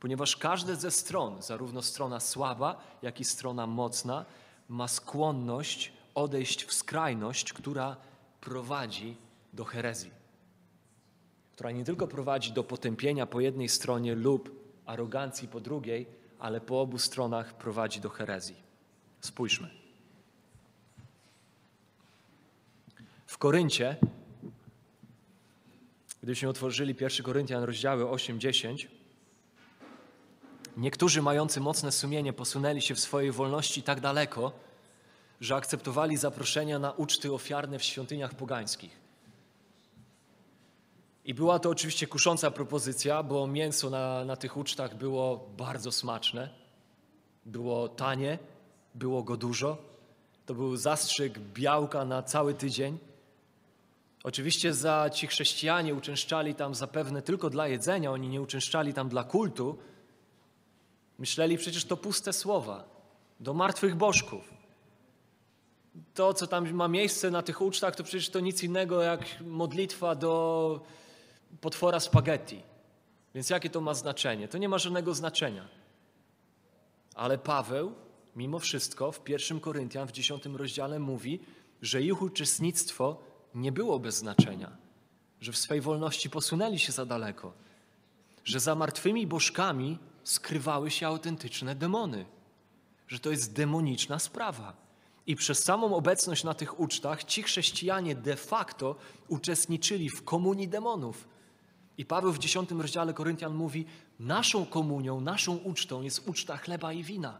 ponieważ każde ze stron, zarówno strona słaba, jak i strona mocna, ma skłonność odejść w skrajność, która prowadzi do herezji, która nie tylko prowadzi do potępienia po jednej stronie lub arogancji po drugiej, ale po obu stronach prowadzi do herezji. Spójrzmy. W Koryncie, gdybyśmy otworzyli 1 Koryntian rozdziały 8-10, niektórzy mający mocne sumienie posunęli się w swojej wolności tak daleko, że akceptowali zaproszenia na uczty ofiarne w świątyniach pogańskich. I była to oczywiście kusząca propozycja, bo mięso na, na tych ucztach było bardzo smaczne, było tanie, było go dużo. To był zastrzyk białka na cały tydzień. Oczywiście za ci chrześcijanie uczęszczali tam zapewne tylko dla jedzenia, oni nie uczęszczali tam dla kultu. Myśleli przecież to puste słowa do martwych bożków. To, co tam ma miejsce na tych ucztach, to przecież to nic innego jak modlitwa do potwora spaghetti. Więc jakie to ma znaczenie? To nie ma żadnego znaczenia. Ale Paweł, mimo wszystko, w pierwszym Koryntian, w dziesiątym rozdziale mówi, że ich uczestnictwo nie było bez znaczenia, że w swej wolności posunęli się za daleko, że za martwymi bożkami skrywały się autentyczne demony, że to jest demoniczna sprawa. I przez samą obecność na tych ucztach ci chrześcijanie de facto uczestniczyli w komunii demonów. I Paweł w dziesiątym rozdziale Koryntian mówi: Naszą komunią, naszą ucztą jest uczta chleba i wina.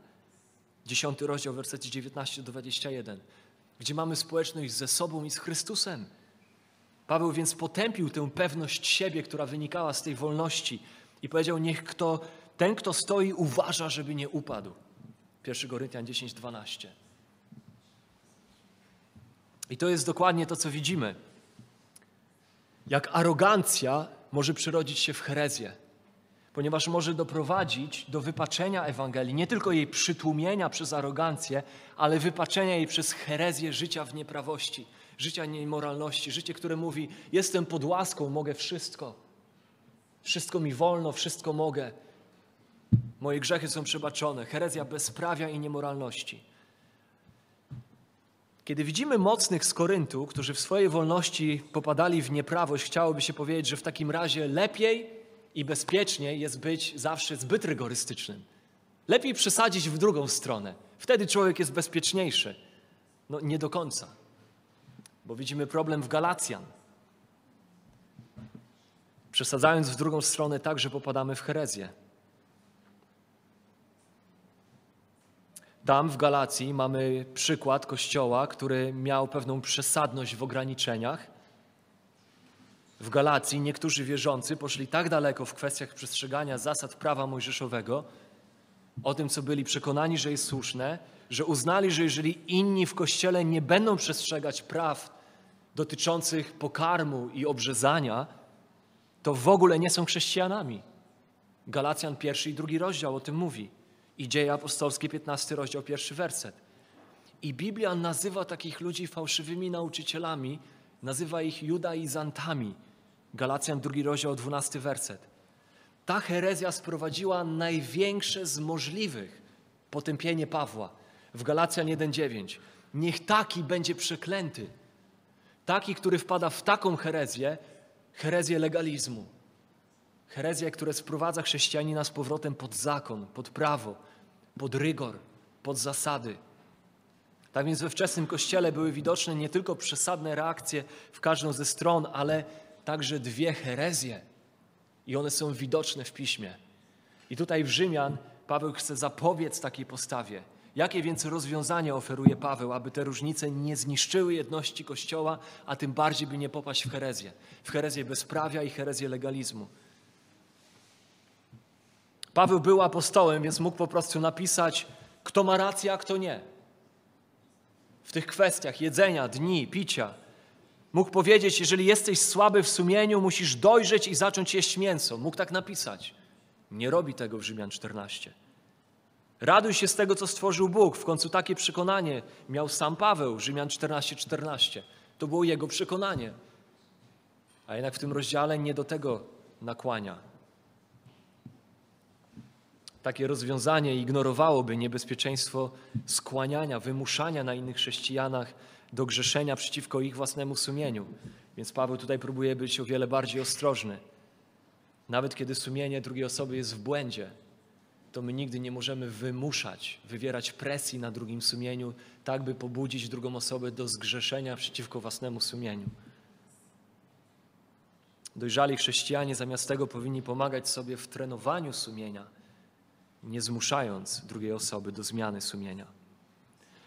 Dziesiąty rozdział, wersety 19 do 21, gdzie mamy społeczność ze sobą i z Chrystusem. Paweł więc potępił tę pewność siebie, która wynikała z tej wolności i powiedział: Niech kto, ten, kto stoi, uważa, żeby nie upadł. 1 Koryntian 10, 12. I to jest dokładnie to, co widzimy. Jak arogancja może przyrodzić się w herezję, ponieważ może doprowadzić do wypaczenia Ewangelii, nie tylko jej przytłumienia przez arogancję, ale wypaczenia jej przez herezję życia w nieprawości, życia niemoralności, życie, które mówi: Jestem pod łaską, mogę wszystko. Wszystko mi wolno, wszystko mogę. Moje grzechy są przebaczone. Herezja bezprawia i niemoralności. Kiedy widzimy mocnych z Koryntu, którzy w swojej wolności popadali w nieprawość, chciałoby się powiedzieć, że w takim razie lepiej i bezpieczniej jest być zawsze zbyt rygorystycznym. Lepiej przesadzić w drugą stronę. Wtedy człowiek jest bezpieczniejszy. No nie do końca. Bo widzimy problem w Galacjan. Przesadzając w drugą stronę, także popadamy w herezję. Tam w Galacji mamy przykład kościoła, który miał pewną przesadność w ograniczeniach. W Galacji niektórzy wierzący poszli tak daleko w kwestiach przestrzegania zasad prawa mojżeszowego, o tym, co byli przekonani, że jest słuszne, że uznali, że jeżeli inni w kościele nie będą przestrzegać praw dotyczących pokarmu i obrzezania, to w ogóle nie są chrześcijanami. Galacjan pierwszy i drugi rozdział o tym mówi i Dzieje Apostolskie, 15 rozdział, pierwszy werset. I Biblia nazywa takich ludzi fałszywymi nauczycielami, nazywa ich judaizantami. Galacjan, drugi rozdział, 12 werset. Ta herezja sprowadziła największe z możliwych potępienie Pawła. W Galacjan 1,9. Niech taki będzie przeklęty. Taki, który wpada w taką herezję, herezję legalizmu, Herezja, które sprowadza chrześcijanina z powrotem pod zakon, pod prawo, pod rygor, pod zasady. Tak więc we wczesnym kościele były widoczne nie tylko przesadne reakcje w każdą ze stron, ale także dwie herezje i one są widoczne w piśmie. I tutaj w Rzymian Paweł chce zapobiec takiej postawie. Jakie więc rozwiązania oferuje Paweł, aby te różnice nie zniszczyły jedności Kościoła, a tym bardziej by nie popaść w herezję, w herezję bezprawia i herezję legalizmu. Paweł był apostołem, więc mógł po prostu napisać, kto ma rację, a kto nie. W tych kwestiach jedzenia, dni, picia. Mógł powiedzieć, jeżeli jesteś słaby w sumieniu, musisz dojrzeć i zacząć jeść mięso. Mógł tak napisać. Nie robi tego w Rzymian 14. Raduj się z tego, co stworzył Bóg. W końcu takie przekonanie miał sam Paweł, Rzymian 14, 14. To było jego przekonanie. A jednak w tym rozdziale nie do tego nakłania. Takie rozwiązanie ignorowałoby niebezpieczeństwo skłaniania, wymuszania na innych chrześcijanach do grzeszenia przeciwko ich własnemu sumieniu. Więc Paweł tutaj próbuje być o wiele bardziej ostrożny. Nawet kiedy sumienie drugiej osoby jest w błędzie, to my nigdy nie możemy wymuszać, wywierać presji na drugim sumieniu, tak by pobudzić drugą osobę do zgrzeszenia przeciwko własnemu sumieniu. Dojrzali chrześcijanie zamiast tego powinni pomagać sobie w trenowaniu sumienia, nie zmuszając drugiej osoby do zmiany sumienia.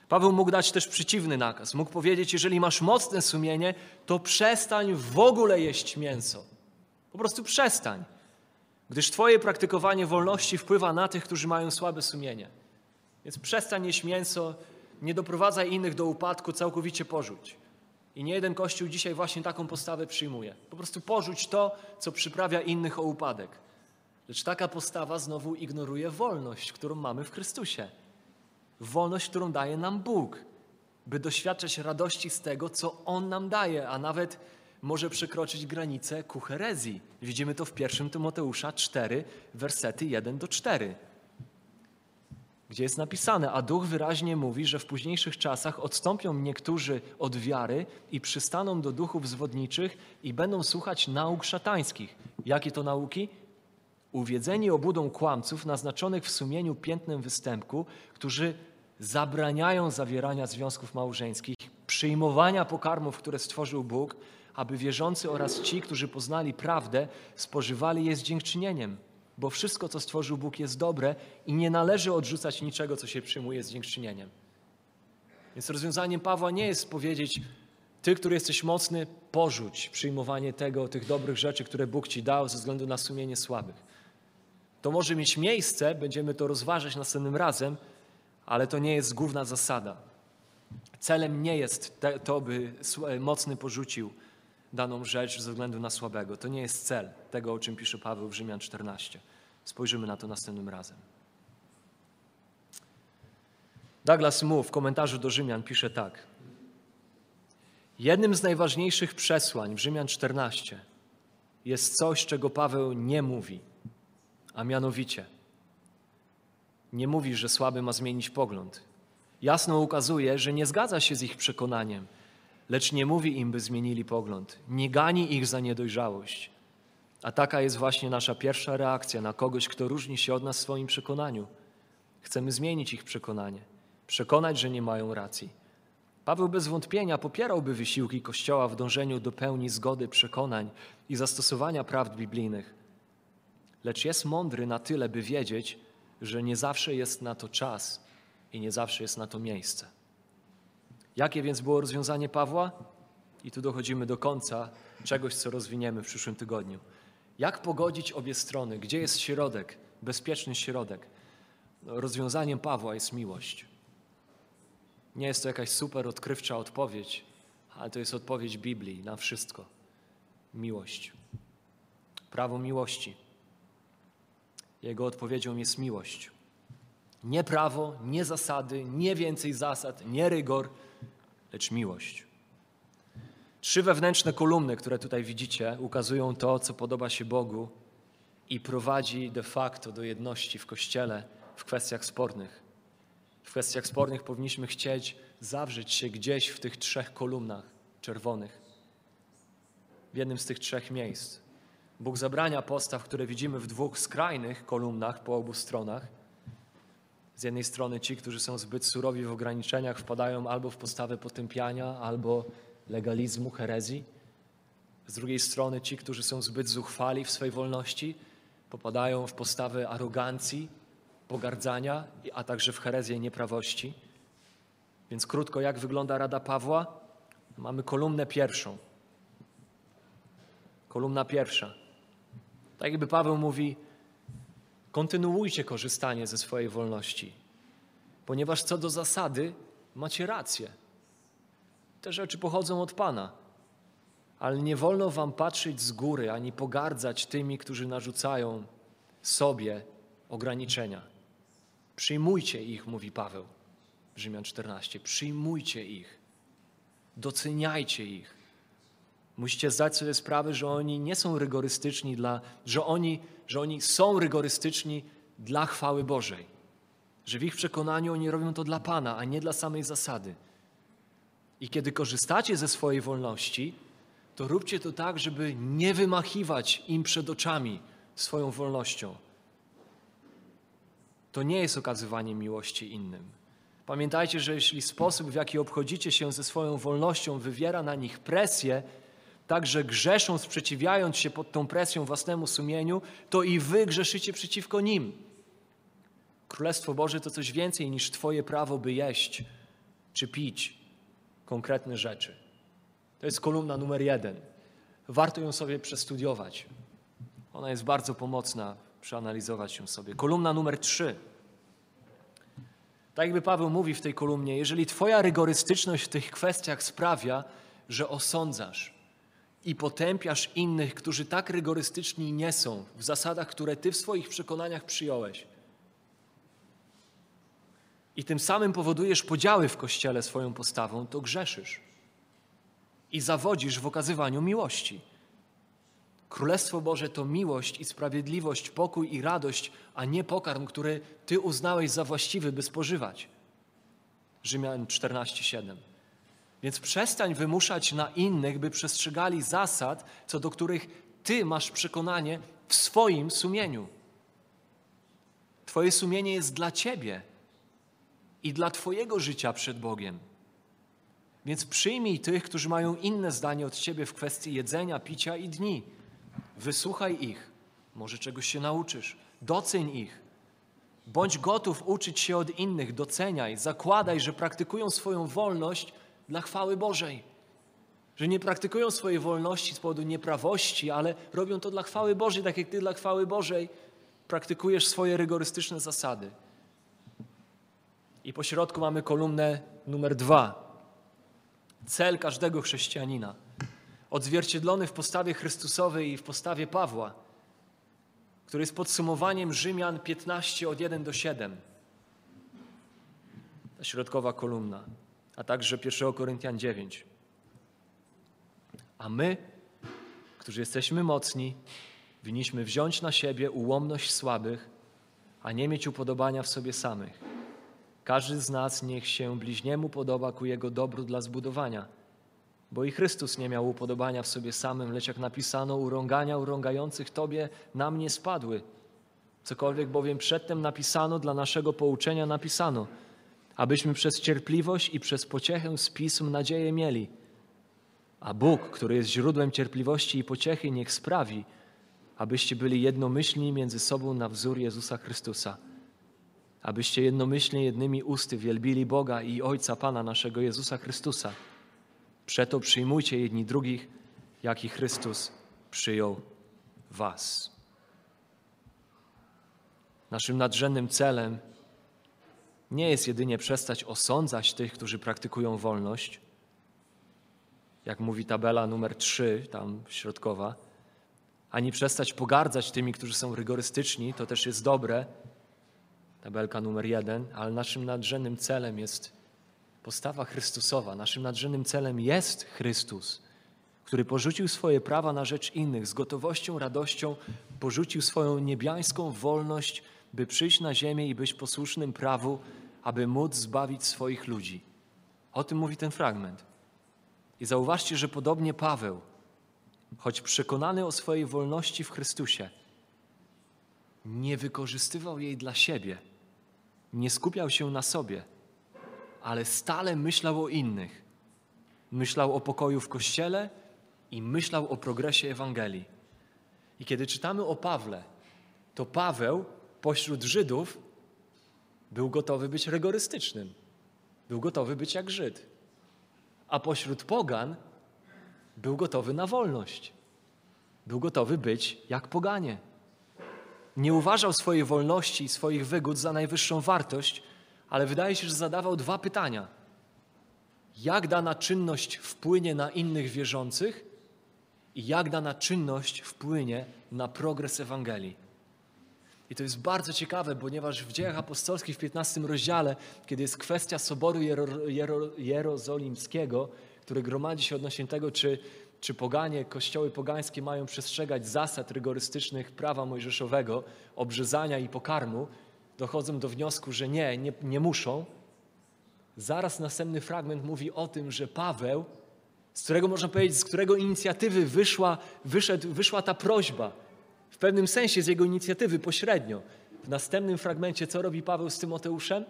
Paweł mógł dać też przeciwny nakaz. Mógł powiedzieć: Jeżeli masz mocne sumienie, to przestań w ogóle jeść mięso. Po prostu przestań, gdyż Twoje praktykowanie wolności wpływa na tych, którzy mają słabe sumienie. Więc przestań jeść mięso, nie doprowadzaj innych do upadku, całkowicie porzuć. I nie jeden kościół dzisiaj właśnie taką postawę przyjmuje. Po prostu porzuć to, co przyprawia innych o upadek. Lecz taka postawa znowu ignoruje wolność, którą mamy w Chrystusie. Wolność, którą daje nam Bóg, by doświadczać radości z tego, co On nam daje, a nawet może przekroczyć granicę ku herezji. Widzimy to w 1 Tymoteusza 4, wersety 1 do 4, gdzie jest napisane, a Duch wyraźnie mówi, że w późniejszych czasach odstąpią niektórzy od wiary i przystaną do duchów zwodniczych i będą słuchać nauk szatańskich. Jakie to nauki? Uwiedzeni obudą kłamców naznaczonych w sumieniu piętnem występku, którzy zabraniają zawierania związków małżeńskich, przyjmowania pokarmów, które stworzył Bóg, aby wierzący oraz ci, którzy poznali prawdę, spożywali je z dziękczynieniem. Bo wszystko, co stworzył Bóg, jest dobre i nie należy odrzucać niczego, co się przyjmuje z dziękczynieniem. Więc rozwiązaniem Pawła nie jest powiedzieć, ty, który jesteś mocny, porzuć przyjmowanie tego, tych dobrych rzeczy, które Bóg ci dał ze względu na sumienie słabych. To może mieć miejsce, będziemy to rozważać następnym razem, ale to nie jest główna zasada. Celem nie jest to, by mocny porzucił daną rzecz ze względu na słabego. To nie jest cel tego, o czym pisze Paweł w Rzymian 14. Spojrzymy na to następnym razem. Douglas Moo w komentarzu do Rzymian pisze tak. Jednym z najważniejszych przesłań w Rzymian 14 jest coś, czego Paweł nie mówi, a mianowicie nie mówi, że słaby ma zmienić pogląd. Jasno ukazuje, że nie zgadza się z ich przekonaniem, lecz nie mówi im, by zmienili pogląd. Nie gani ich za niedojrzałość. A taka jest właśnie nasza pierwsza reakcja na kogoś, kto różni się od nas w swoim przekonaniu. Chcemy zmienić ich przekonanie, przekonać, że nie mają racji. Paweł bez wątpienia popierałby wysiłki Kościoła w dążeniu do pełni zgody przekonań i zastosowania prawd biblijnych. Lecz jest mądry na tyle, by wiedzieć, że nie zawsze jest na to czas i nie zawsze jest na to miejsce. Jakie więc było rozwiązanie Pawła? I tu dochodzimy do końca czegoś, co rozwiniemy w przyszłym tygodniu. Jak pogodzić obie strony? Gdzie jest środek, bezpieczny środek? No, rozwiązaniem Pawła jest miłość. Nie jest to jakaś super odkrywcza odpowiedź, ale to jest odpowiedź Biblii na wszystko. Miłość. Prawo miłości. Jego odpowiedzią jest miłość. Nie prawo, nie zasady, nie więcej zasad, nie rygor, lecz miłość. Trzy wewnętrzne kolumny, które tutaj widzicie, ukazują to, co podoba się Bogu i prowadzi de facto do jedności w Kościele w kwestiach spornych. W kwestiach spornych powinniśmy chcieć zawrzeć się gdzieś w tych trzech kolumnach czerwonych, w jednym z tych trzech miejsc. Bóg zabrania postaw, które widzimy w dwóch skrajnych kolumnach po obu stronach. Z jednej strony ci, którzy są zbyt surowi w ograniczeniach, wpadają albo w postawę potępiania, albo legalizmu, herezji. Z drugiej strony ci, którzy są zbyt zuchwali w swej wolności, popadają w postawę arogancji, pogardzania, a także w herezję nieprawości. Więc krótko, jak wygląda Rada Pawła? Mamy kolumnę pierwszą. Kolumna pierwsza. Tak jakby Paweł mówi, kontynuujcie korzystanie ze swojej wolności, ponieważ co do zasady macie rację. Te rzeczy pochodzą od Pana, ale nie wolno wam patrzeć z góry ani pogardzać tymi, którzy narzucają sobie ograniczenia. Przyjmujcie ich, mówi Paweł, Rzymian 14. Przyjmujcie ich, doceniajcie ich. Musicie zdać sobie sprawę, że oni nie są rygorystyczni, dla, że, oni, że oni są rygorystyczni dla chwały Bożej. Że w ich przekonaniu oni robią to dla Pana, a nie dla samej zasady. I kiedy korzystacie ze swojej wolności, to róbcie to tak, żeby nie wymachiwać im przed oczami swoją wolnością. To nie jest okazywanie miłości innym. Pamiętajcie, że jeśli sposób, w jaki obchodzicie się ze swoją wolnością, wywiera na nich presję, także grzeszą, sprzeciwiając się pod tą presją własnemu sumieniu, to i wy grzeszycie przeciwko nim. Królestwo Boże to coś więcej niż Twoje prawo, by jeść czy pić konkretne rzeczy. To jest kolumna numer jeden. Warto ją sobie przestudiować. Ona jest bardzo pomocna, przeanalizować ją sobie. Kolumna numer trzy. Tak jakby Paweł mówi w tej kolumnie, jeżeli Twoja rygorystyczność w tych kwestiach sprawia, że osądzasz i potępiasz innych, którzy tak rygorystyczni nie są w zasadach, które Ty w swoich przekonaniach przyjąłeś, i tym samym powodujesz podziały w kościele swoją postawą, to grzeszysz i zawodzisz w okazywaniu miłości. Królestwo Boże to miłość i sprawiedliwość, pokój i radość, a nie pokarm, który Ty uznałeś za właściwy, by spożywać. Rzymian 14:7. Więc przestań wymuszać na innych, by przestrzegali zasad, co do których Ty masz przekonanie w swoim sumieniu. Twoje sumienie jest dla Ciebie i dla Twojego życia przed Bogiem. Więc przyjmij tych, którzy mają inne zdanie od Ciebie w kwestii jedzenia, picia i dni. Wysłuchaj ich, może czegoś się nauczysz, doceń ich. Bądź gotów uczyć się od innych, doceniaj, zakładaj, że praktykują swoją wolność dla chwały Bożej. Że nie praktykują swojej wolności z powodu nieprawości, ale robią to dla chwały Bożej, tak jak Ty dla chwały Bożej praktykujesz swoje rygorystyczne zasady. I po środku mamy kolumnę numer dwa. Cel każdego chrześcijanina, odzwierciedlony w postawie Chrystusowej i w postawie Pawła, który jest podsumowaniem Rzymian 15 od 1 do 7. Ta środkowa kolumna, a także 1 Koryntian 9. A my, którzy jesteśmy mocni, winniśmy wziąć na siebie ułomność słabych, a nie mieć upodobania w sobie samych. Każdy z nas niech się bliźniemu podoba ku jego dobru dla zbudowania. Bo i Chrystus nie miał upodobania w sobie samym, lecz jak napisano, urągania urągających Tobie na mnie spadły. Cokolwiek bowiem przedtem napisano, dla naszego pouczenia napisano, abyśmy przez cierpliwość i przez pociechę z pism nadzieję mieli. A Bóg, który jest źródłem cierpliwości i pociechy, niech sprawi, abyście byli jednomyślni między sobą na wzór Jezusa Chrystusa abyście jednomyślnie jednymi usty wielbili Boga i Ojca Pana naszego Jezusa Chrystusa. Przeto przyjmujcie jedni drugich, jaki Chrystus przyjął was. Naszym nadrzędnym celem nie jest jedynie przestać osądzać tych, którzy praktykują wolność, jak mówi tabela numer 3, tam środkowa, ani przestać pogardzać tymi, którzy są rygorystyczni, to też jest dobre, tabelka numer jeden, ale naszym nadrzędnym celem jest postawa Chrystusowa. Naszym nadrzędnym celem jest Chrystus, który porzucił swoje prawa na rzecz innych, z gotowością, radością porzucił swoją niebiańską wolność, by przyjść na ziemię i być posłusznym prawu, aby móc zbawić swoich ludzi. O tym mówi ten fragment. I zauważcie, że podobnie Paweł, choć przekonany o swojej wolności w Chrystusie, nie wykorzystywał jej dla siebie, nie skupiał się na sobie, ale stale myślał o innych. Myślał o pokoju w kościele i myślał o progresie Ewangelii. I kiedy czytamy o Pawle, to Paweł pośród Żydów był gotowy być rygorystycznym. Był gotowy być jak Żyd. A pośród pogan był gotowy na wolność. Był gotowy być jak poganie. Nie uważał swojej wolności i swoich wygód za najwyższą wartość, ale wydaje się, że zadawał dwa pytania. Jak dana czynność wpłynie na innych wierzących i jak dana czynność wpłynie na progres Ewangelii. I to jest bardzo ciekawe, ponieważ w dziejach apostolskich w 15 rozdziale, kiedy jest kwestia Soboru Jero, Jero, Jerozolimskiego, który gromadzi się odnośnie tego, czy, czy poganie, kościoły pogańskie mają przestrzegać zasad rygorystycznych prawa mojżeszowego, obrzezania i pokarmu, dochodzą do wniosku, że nie, nie, nie muszą. Zaraz następny fragment mówi o tym, że Paweł, z którego można powiedzieć, z którego inicjatywy wyszła, wyszedł, wyszła ta prośba, w pewnym sensie z jego inicjatywy pośrednio. W następnym fragmencie, co robi Paweł z Tymoteuszem?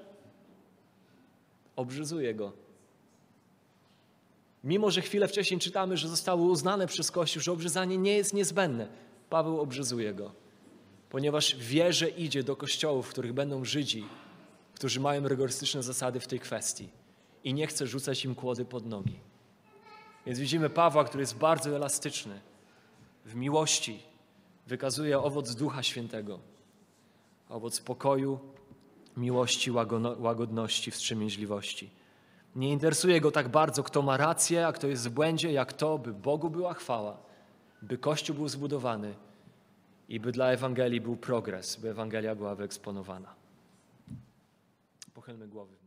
Obrzezuje go. Mimo, że chwilę wcześniej czytamy, że zostało uznane przez Kościół, że obrzezanie nie jest niezbędne, Paweł obrzezuje go, ponieważ wie, że idzie do kościołów, w których będą Żydzi, którzy mają rygorystyczne zasady w tej kwestii i nie chce rzucać im kłody pod nogi. Więc widzimy Pawła, który jest bardzo elastyczny w miłości, wykazuje owoc Ducha Świętego, owoc pokoju, miłości, łagodności, wstrzemięźliwości. Nie interesuje go tak bardzo, kto ma rację, a kto jest w błędzie, jak to, by Bogu była chwała, by Kościół był zbudowany i by dla Ewangelii był progres, by Ewangelia była wyeksponowana. Pochylmy głowy.